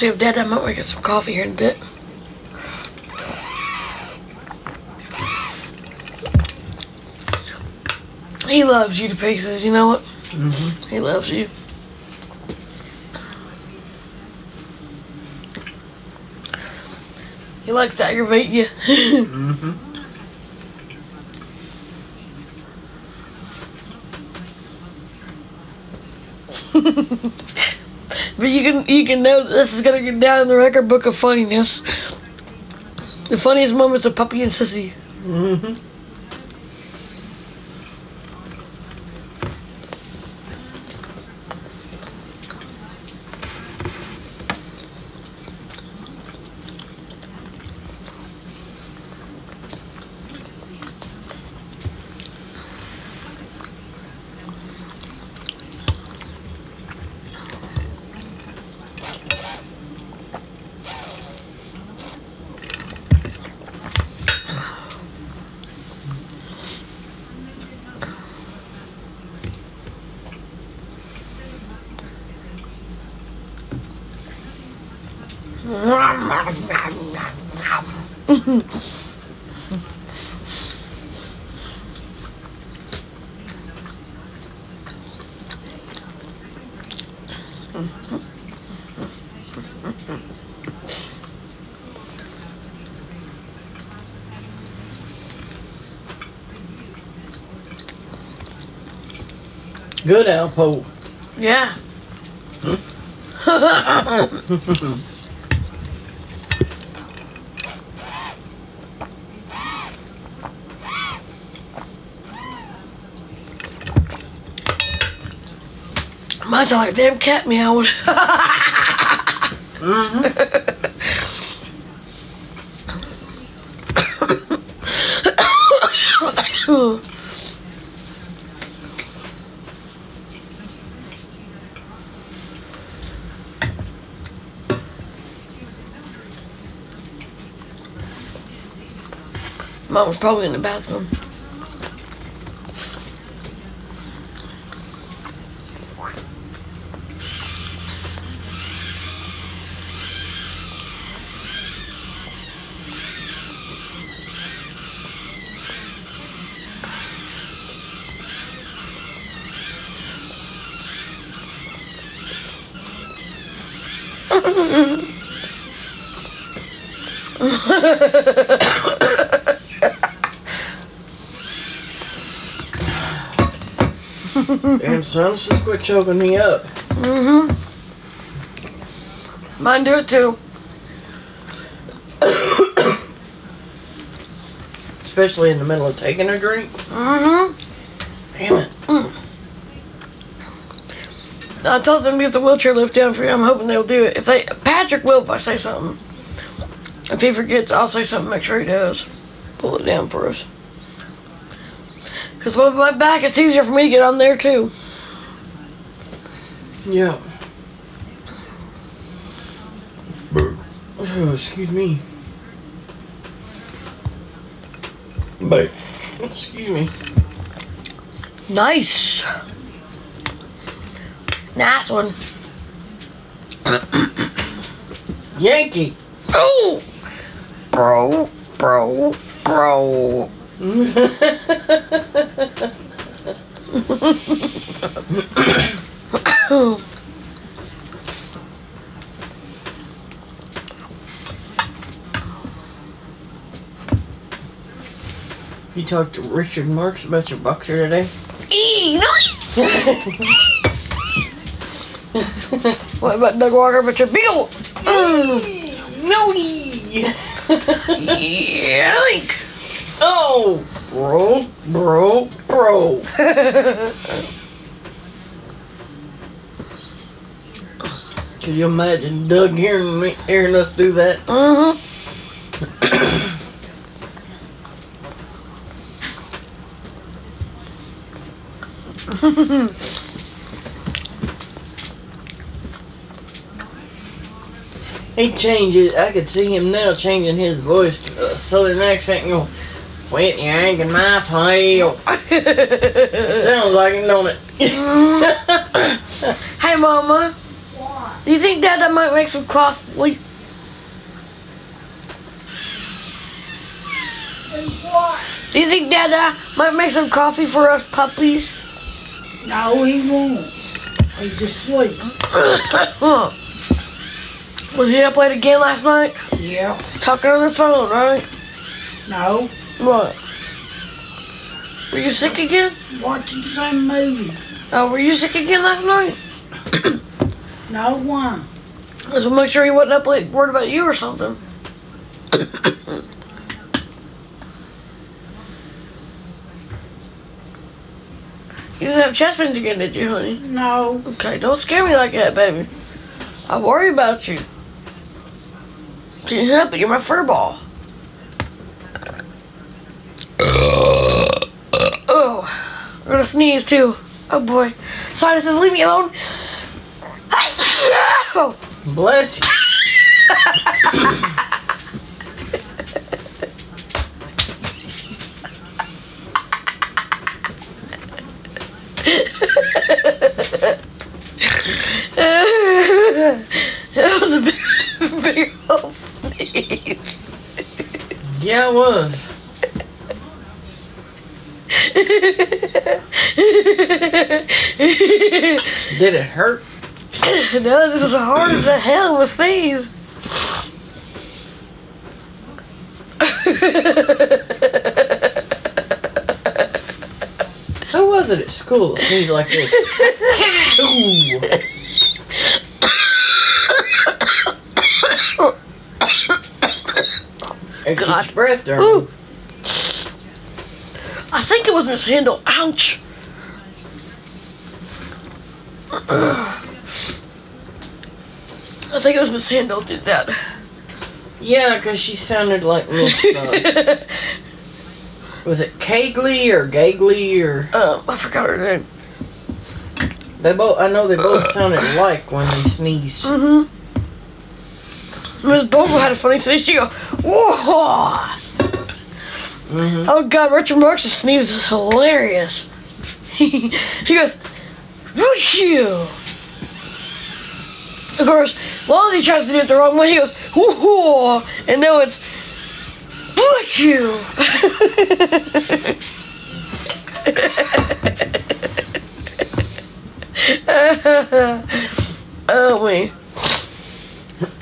Speaker 2: See if Dad, I might want to get some coffee here in a bit. He loves you to pieces, you know what?
Speaker 3: Mhm.
Speaker 2: He loves you. He likes to aggravate you.
Speaker 3: Mhm.
Speaker 2: but you can you can know that this is gonna get down in the record book of funniness. The funniest moments of Puppy and Sissy.
Speaker 3: Mhm. Good Alpo.
Speaker 2: Yeah. Mine sound like a damn cat meowing. Mm-hmm. Mom was probably in the bathroom. Mm-hmm.
Speaker 3: Damn son, just quit choking me up.
Speaker 2: Mm-hmm. Mine do it too.
Speaker 3: Especially in the middle of taking a drink.
Speaker 2: Mm-hmm.
Speaker 3: Damn it.
Speaker 2: I told them to get the wheelchair lift down for you. I'm hoping they'll do it. If they, Patrick will if I say something. If he forgets, I'll say something. Make sure he does. Pull it down for us. Cause with my back, it's easier for me to get on there too.
Speaker 3: Yeah. Oh, excuse me.
Speaker 5: Bye.
Speaker 3: Excuse me.
Speaker 2: Nice. Nice one.
Speaker 3: Yankee.
Speaker 2: Oh, bro, bro, bro.
Speaker 3: You talked to Richard Marks about your boxer today?
Speaker 2: Eee, nice. what about Doug Walker? about your big ol' Mm,
Speaker 3: No.
Speaker 2: Yoink.
Speaker 3: Oh, bro, bro, bro. Can you imagine Doug hearing me, hearing us do that?
Speaker 2: Uh-huh.
Speaker 3: He changes. I could see him now changing his voice to a southern accent and go, "Quit yanking my tail." Sounds like him, don't it?
Speaker 2: hey, Mama.
Speaker 4: What?
Speaker 2: Do you think Dad might make some coffee?
Speaker 4: What?
Speaker 2: Do you think Dad might make some coffee for us puppies?
Speaker 4: No, he won't. He's asleep.
Speaker 2: Huh. Was he up late again last night?
Speaker 4: Yeah.
Speaker 2: Talking on the phone, right?
Speaker 4: No.
Speaker 2: What? Were you sick again?
Speaker 4: Watching the same movie.
Speaker 2: Oh, were you sick again last night?
Speaker 4: No one.
Speaker 2: Let's make sure he wasn't up late worried about you or something. you didn't have chest pains again, did you, honey?
Speaker 4: No.
Speaker 2: Okay, don't scare me like that, baby. I worry about you. Can't help it, you're my fur ball. Oh, I'm gonna sneeze too. Oh boy. Says, leave me alone. Oh.
Speaker 3: Bless you.
Speaker 2: that was a big, big old sneeze.
Speaker 3: Yeah, it was. Did it hurt?
Speaker 2: no, this is hard as the hell a sneeze.
Speaker 3: Who was it at school that sneezed like this? Ooh.
Speaker 2: God.
Speaker 3: breath there.
Speaker 2: Ooh. I think it was mishandled. Ouch. I think it was Miss mishandled did that.
Speaker 3: Yeah, because she sounded like Miss. Uh, was it Cagley or Gagley or
Speaker 2: um, I forgot her name.
Speaker 3: they both? I know they both sounded like when they sneezed.
Speaker 2: Mm-hmm. Miss Bogle had a funny sneeze. She go, whoa!
Speaker 3: Hmm
Speaker 2: Oh God, Richard Marks' sneeze is hilarious. he goes, whooshoo! Of course, Lonzy tries to do it the wrong way. He goes, whoo! And no, it's whooshoo! oh me.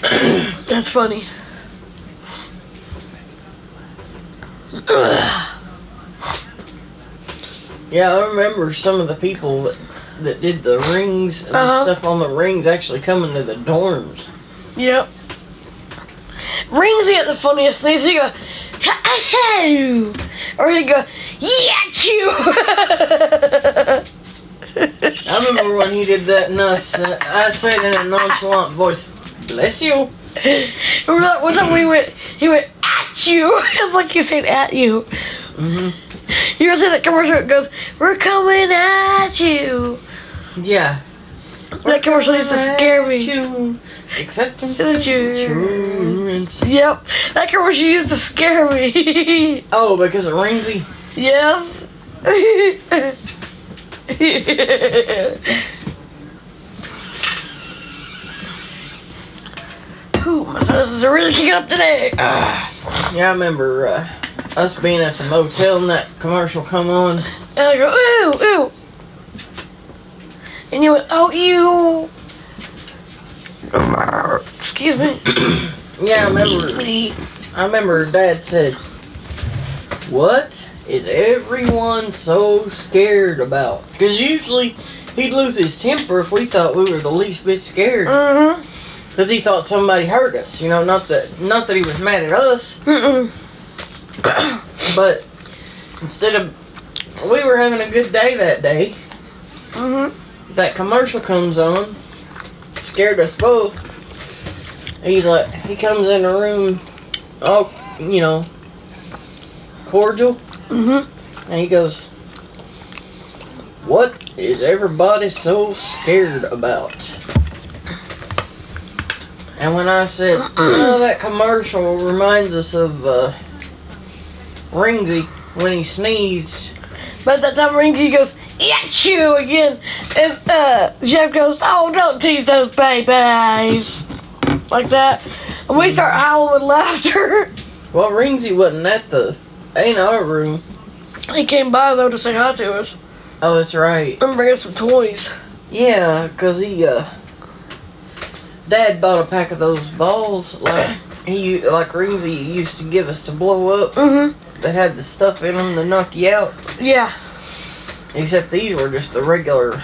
Speaker 2: That's funny.
Speaker 3: Yeah, I remember some of the people that, that did the rings and
Speaker 2: Uh-huh.
Speaker 3: stuff on the rings actually coming to the dorms.
Speaker 2: Yep. Rings get the funniest things. He go, hey, or he go, yeah, you.
Speaker 3: I remember when he did that, and I said, I said in a nonchalant voice, "Bless you."
Speaker 2: Remember that one time we went, he went at you. it's like he said at you.
Speaker 3: hmm
Speaker 2: You ever see that commercial? It goes, "We're coming at you."
Speaker 3: Yeah.
Speaker 2: That commercial used to scare me.
Speaker 3: You. Acceptance. Insurance.
Speaker 2: Yep, that commercial used to scare me.
Speaker 3: Oh, because of Ringsy.
Speaker 2: yes. Ooh, my sinuses are really kicking up today. Ah.
Speaker 3: Yeah, I remember uh, us being at the motel and that commercial come on.
Speaker 2: And I go, ooh, ooh. And you went, oh, ew. Excuse me.
Speaker 3: Yeah, I remember. I remember Dad said, "What is everyone so scared about?" Because usually he'd lose his temper if we thought we were the least bit scared,
Speaker 2: Mm-hmm.
Speaker 3: Because he thought somebody hurt us. You know, not that not that he was mad at us, but instead of we were having a good day that day,
Speaker 2: Mm-hmm.
Speaker 3: that commercial comes on, scared us both. He's like, he comes in the room, all, you know, cordial,
Speaker 2: Mm-hmm.
Speaker 3: and he goes, What is everybody so scared about? And when I said, Oh, that commercial reminds us of uh, Ringsy when he sneezed.
Speaker 2: But that time Ringsy goes, yes, you again. And uh, Jeff goes, oh, don't tease those babies. Like that. And we start howling with laughter.
Speaker 3: Well, Ringsy wasn't at the A&R room.
Speaker 2: he came by, though, to say hi to us
Speaker 3: Oh, that's right.
Speaker 2: and bring us some toys.
Speaker 3: Yeah, cause he uh, Dad bought a pack of those balls like he like Ringsy used to give us to blow up.
Speaker 2: Mm-hmm.
Speaker 3: That had the stuff in them to knock you out.
Speaker 2: Yeah.
Speaker 3: Except these were just the regular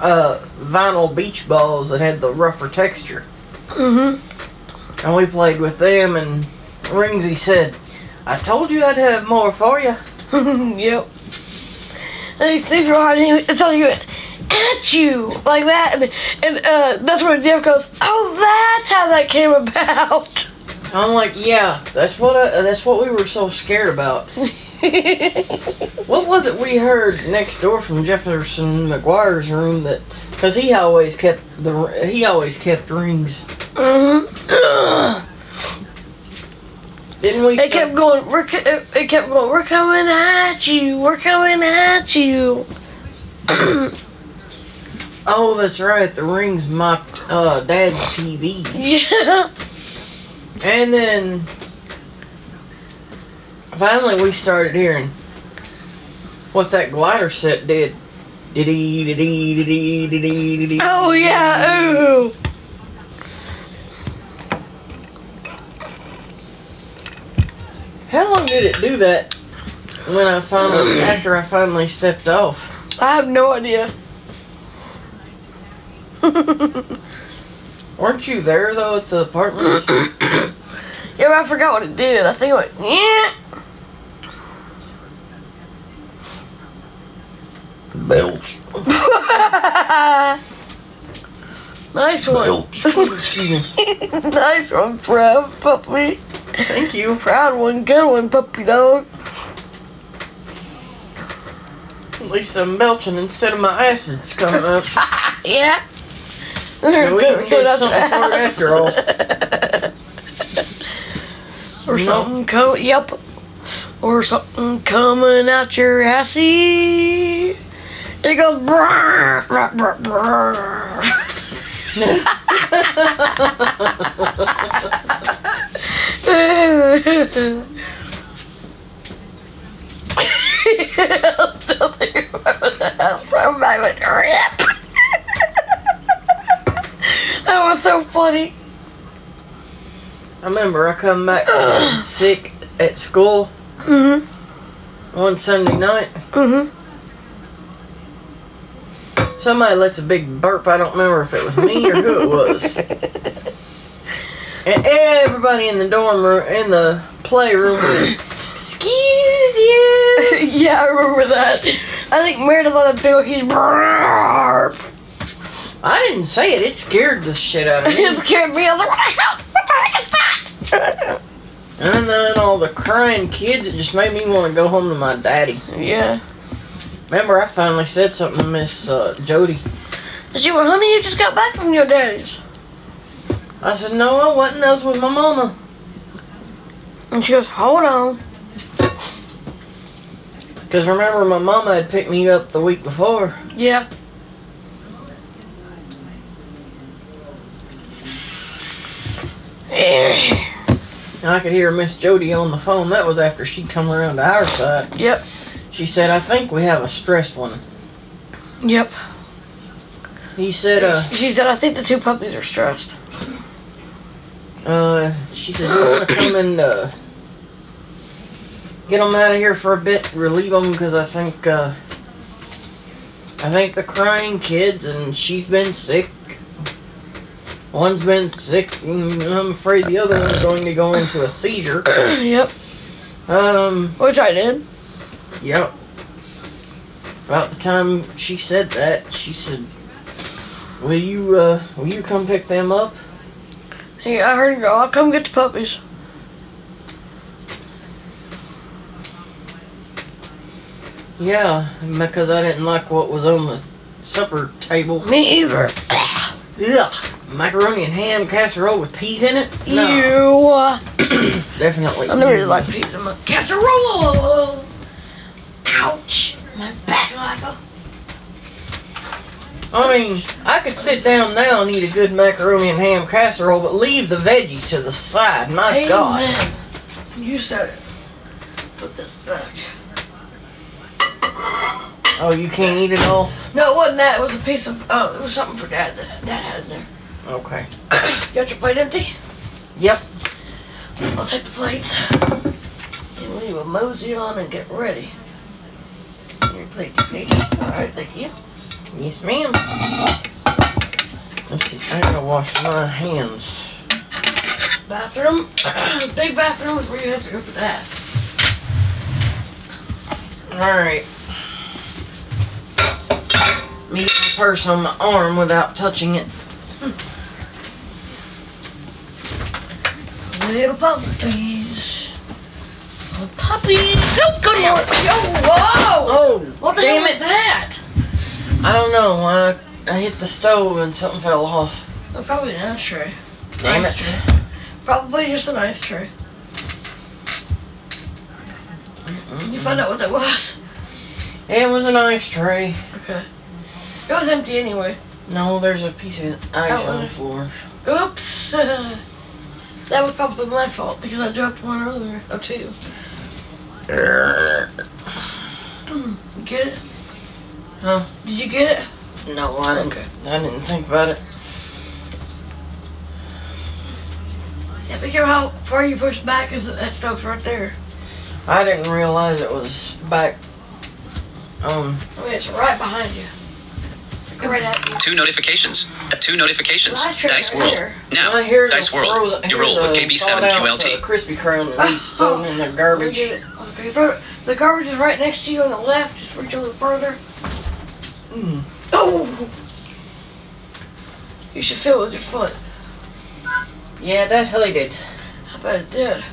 Speaker 3: uh, vinyl beach balls that had the rougher texture.
Speaker 2: Mm-hmm.
Speaker 3: And we played with them, and Ringsy said, "I told you I'd have more for you."
Speaker 2: yep. These things were hard. It's he went at you like that, and and uh, that's when Jeff goes, "Oh, that's how that came about."
Speaker 3: I'm like, "Yeah, that's what I, that's what we were so scared about." What was it we heard next door from Jefferson McGuire's room that because he always kept the he always kept rings,
Speaker 2: mm-hmm.
Speaker 3: didn't we?
Speaker 2: It kept going. We're it kept going. We're coming at you. We're coming at you.
Speaker 3: oh, that's right. The rings mocked uh, Dad's TV,
Speaker 2: Yeah.
Speaker 3: and then finally we started hearing what that glider set did.
Speaker 2: Oh yeah. Ooh.
Speaker 3: How long did it do that? When I finally, after I finally stepped off.
Speaker 2: I have no idea.
Speaker 3: Weren't you there though at the apartment?
Speaker 2: yeah, but I forgot what it did. I think it went yeah.
Speaker 5: Belch.
Speaker 2: nice one.
Speaker 5: Belch.
Speaker 2: Nice one, proud puppy.
Speaker 3: Thank you.
Speaker 2: Proud one, good one, puppy dog.
Speaker 3: At least I'm belching instead of my acids coming up.
Speaker 2: Yeah.
Speaker 3: So we can get something for after all.
Speaker 2: Or something coming, yep. Or something coming out your assy. It goes brrr, brrr, brrr, brrr. Still think about that. From my rip. That was so funny.
Speaker 3: I remember I come back sick at school
Speaker 2: Mm-hmm.
Speaker 3: one Sunday night.
Speaker 2: Mm-hmm.
Speaker 3: Somebody lets a big burp. I don't remember if it was me or who it was. And everybody in the dorm room, in the playroom, went, excuse you.
Speaker 2: yeah, I remember that. I think Meredith let him do his burp.
Speaker 3: I didn't say it. It scared the shit out of me.
Speaker 2: It scared me. I was like, what the hell? What the heck is that?
Speaker 3: And then all the crying kids, it just made me want to go home to my daddy.
Speaker 2: yeah.
Speaker 3: Remember, I finally said something to Miss uh, Jody.
Speaker 2: She went, honey, you just got back from your daddy's.
Speaker 3: I said, no, I wasn't. I was with my mama.
Speaker 2: And she goes, hold on.
Speaker 3: Because remember, my mama had picked me up the week before.
Speaker 2: Yeah.
Speaker 3: I could hear Miss Jody on the phone. That was after she'd come around to our side.
Speaker 2: Yep.
Speaker 3: She said, I think we have a stressed one.
Speaker 2: Yep.
Speaker 3: He said, uh,
Speaker 2: She said, I think the two puppies are stressed.
Speaker 3: uh, she said, you want to come and, uh, get them out of here for a bit, relieve them, because I think, uh, I think the crying kids, and she's been sick. One's been sick, and I'm afraid the other one's going to go into a seizure.
Speaker 2: yep.
Speaker 3: Um,
Speaker 2: Which I did.
Speaker 3: Yep. About the time she said that, she said, "Will you, uh, will you come pick them up?"
Speaker 2: Hey, I heard her go, I'll come get the puppies.
Speaker 3: Yeah, because I didn't like what was on the supper table.
Speaker 2: Me either.
Speaker 3: Ugh, macaroni and ham casserole with peas in it. No,
Speaker 2: You. Uh,
Speaker 3: definitely.
Speaker 2: I never really like peas in my casserole. Ouch. My back, Michael.
Speaker 3: I mean, I could sit down now and eat a good macaroni and ham casserole, but leave the veggies to the side. My God.
Speaker 2: Amen. You said it. Put this back.
Speaker 3: Oh, you can't eat it all.
Speaker 2: No, it wasn't that. It was a piece of. Oh, it was something for Dad that Dad had in there.
Speaker 3: Okay.
Speaker 2: Got your plate empty?
Speaker 3: Yep.
Speaker 2: I'll take the plates. And we will mosey on and get ready. Your plate, please. All right, thank you.
Speaker 3: Yes, ma'am. Let's see. I gotta wash my hands.
Speaker 2: Bathroom. Big bathroom is where you have to go for that.
Speaker 3: Alright. Me purse on my arm without touching it. Hmm.
Speaker 2: Little puppies. Little puppies. Oh, good lord. Yo, whoa.
Speaker 3: Oh,
Speaker 2: What the
Speaker 3: damn
Speaker 2: hell
Speaker 3: it.
Speaker 2: that?
Speaker 3: I don't know. I, I hit the stove and something fell off.
Speaker 2: Oh, probably an ice tray.
Speaker 3: Damn
Speaker 2: Ice
Speaker 3: it.
Speaker 2: tray. Probably just an ice tray. Can you find out what that was?
Speaker 3: It was a nice tray.
Speaker 2: Okay. It was empty anyway.
Speaker 3: No, there's a piece of ice
Speaker 2: Oh,
Speaker 3: on the floor.
Speaker 2: Oops. that was probably my fault because I dropped one earlier. Oh, two. You get it?
Speaker 3: Huh?
Speaker 2: Did you get it?
Speaker 3: No, I didn't.
Speaker 2: Okay.
Speaker 3: I didn't think about it.
Speaker 2: Yeah, be careful how far you push back is that stove's right there.
Speaker 3: I didn't realize it was back. Um,
Speaker 2: I mean, it's right behind you. Right at you.
Speaker 1: Two notifications. Two notifications.
Speaker 2: Well,
Speaker 1: Dice World. Now,
Speaker 3: well, here's
Speaker 1: Dice World.
Speaker 3: frozen,
Speaker 1: You
Speaker 3: here's
Speaker 1: roll with KB7
Speaker 3: thawed out, uh,
Speaker 1: QLT.
Speaker 3: Krispy Kreme that needs thrown in the garbage.
Speaker 2: Okay, throw, the garbage is right next to you on the left. Just reach a little further.
Speaker 3: Mm.
Speaker 2: Oh! You should feel it with your foot.
Speaker 3: Yeah, that hurt it.
Speaker 2: I bet it did.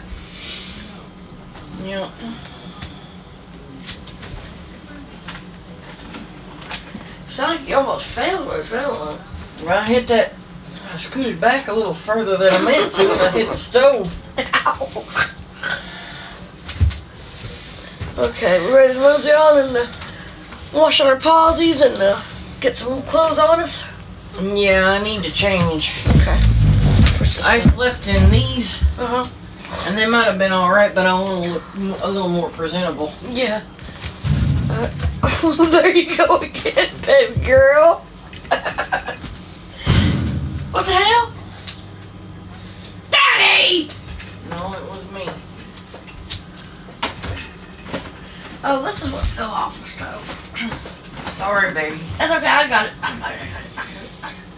Speaker 3: Yeah.
Speaker 2: Sound like you almost failed where it fell on.
Speaker 3: Well, I hit that. I scooted back a little further than I meant to, and I hit the stove.
Speaker 2: Ow! Okay, we're ready to mosey on and uh, wash our pawsies and uh, get some clothes on us.
Speaker 3: Yeah, I need to change.
Speaker 2: Okay.
Speaker 3: I slept in these,
Speaker 2: Uh huh.
Speaker 3: and they might have been all right, but I want to look a little more presentable.
Speaker 2: Yeah. Uh, there you go again, baby girl. what the hell? Daddy! No, it was me. Oh, this is what fell off the stove.
Speaker 6: Sorry, baby.
Speaker 2: That's okay, I got it. I got it, I got it, I got it. I got it.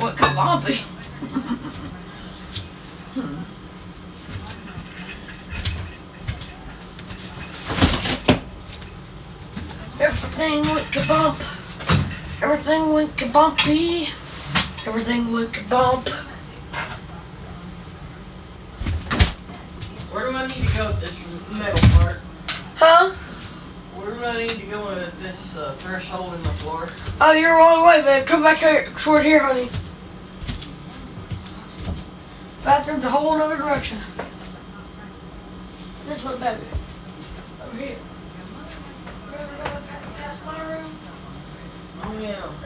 Speaker 2: What could I be? hmm. Everything went kabump. Everything went kabumpy. Everything went kabump.
Speaker 6: Where do I need to go with this metal part?
Speaker 2: Huh?
Speaker 6: Where do I need to go with this uh, threshold in the floor?
Speaker 2: Oh, you're all the way, man. Come back here, toward here, honey. Bathroom's a whole other direction. This one, baby. Over here.
Speaker 6: Oh, yeah.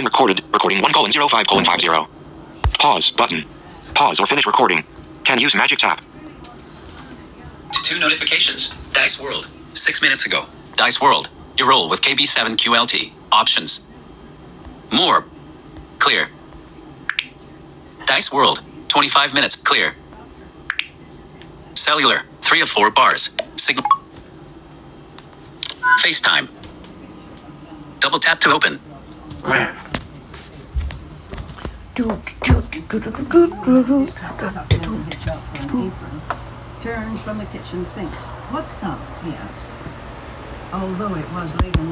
Speaker 7: Fine recorded. Recording 1 colon 05 colon 50. Pause button. Pause or finish recording. Can use magic tap.
Speaker 1: To two notifications. Dice World. Six minutes ago. Dice World. You roll with KB7QLT. Options. More. Clear. Dice World. 25 minutes. Clear. Cellular. 3 of 4 bars. Signal. FaceTime. Double tap to open.
Speaker 8: Turns from the kitchen sink. What's come? he asked. Although it was late in the